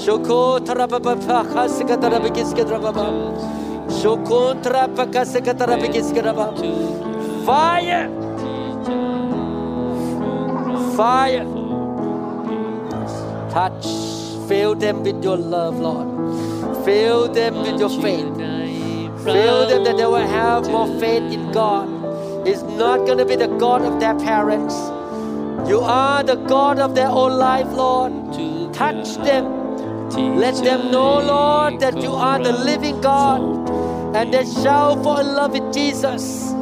Shokotra papa kasekatara bikiskatara baba. Shokotra. Fire! Fire! Touch. Fill them with your love, Lord. Fill them with your faith. Fill them that they will have more faith in God. It's not going to be the God of their parents. You are the God of their own life, Lord. Touch them. Let them know, Lord, that you are the living God. And they shall fall in love with Jesus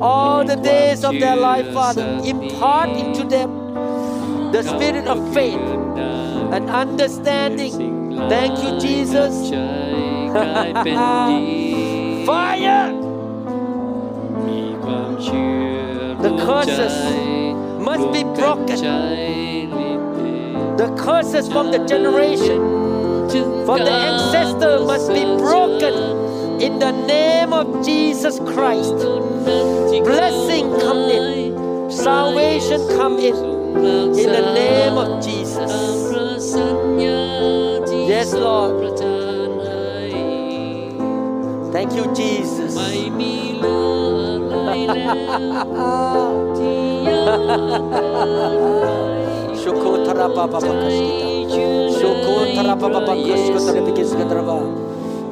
all the days of their life, Father. Impart into them the spirit of faith and understanding. Thank you, Jesus. ใจกลายเป็นดี Fire! มีความเชื่อ The รวม curses ใจ must be รวมกัน broken. ใจลิบเด The curses from the generation, For the ancestor must be broken in the name of Jesus Christ. Blessing come in, salvation come in, in the name of Jesus. Yes, Lord. Thank you, Jesus. Shukotara Baba Bakashita.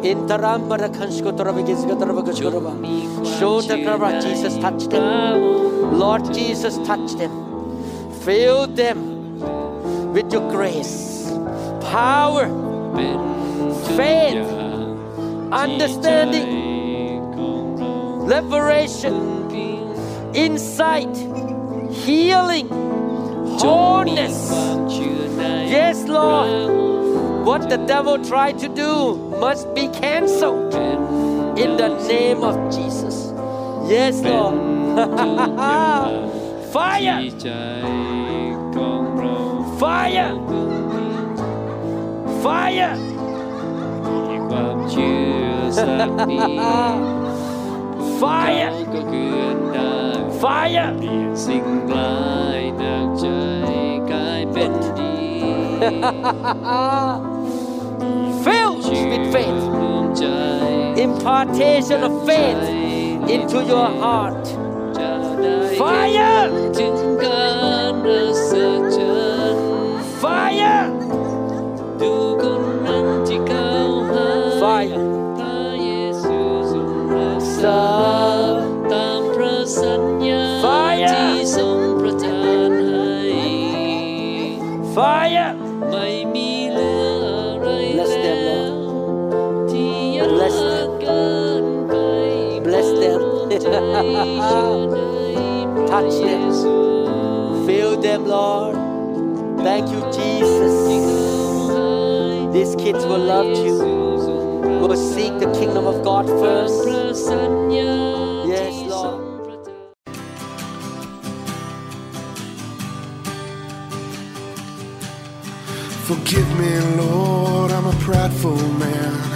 In the Rambara Kansko Tarava Gizga Tarava Kashkarava. Show the Kara Jesus touch them. Lord Jesus touch them. Fill them with your grace, power, faith, understanding, liberation, insight, healing, wholeness. Yes, Lord. What the devil tried to do must be cancelled in the name of Jesus. Yes, Lord. Fire! ที่ใจของเรา Fire! Fire! มีความเชื่อสักนิด Fire! ก็เกินได้ Fire! เปลี่ยนสิ่งร้ายจากใจกลายเป็นดี fills you with faith. Impartation of faith into your heart. Fire! Fire! Fire! Fire! Fire! Touch เย them. ซู Fill them, Lord. Thank you, Jesus. These kids will love you. Will seek the kingdom of God พ first. ระสัญญา Yes, ที่ทร Lord. งประทาน Forgive me, Lord, I'm a prideful man.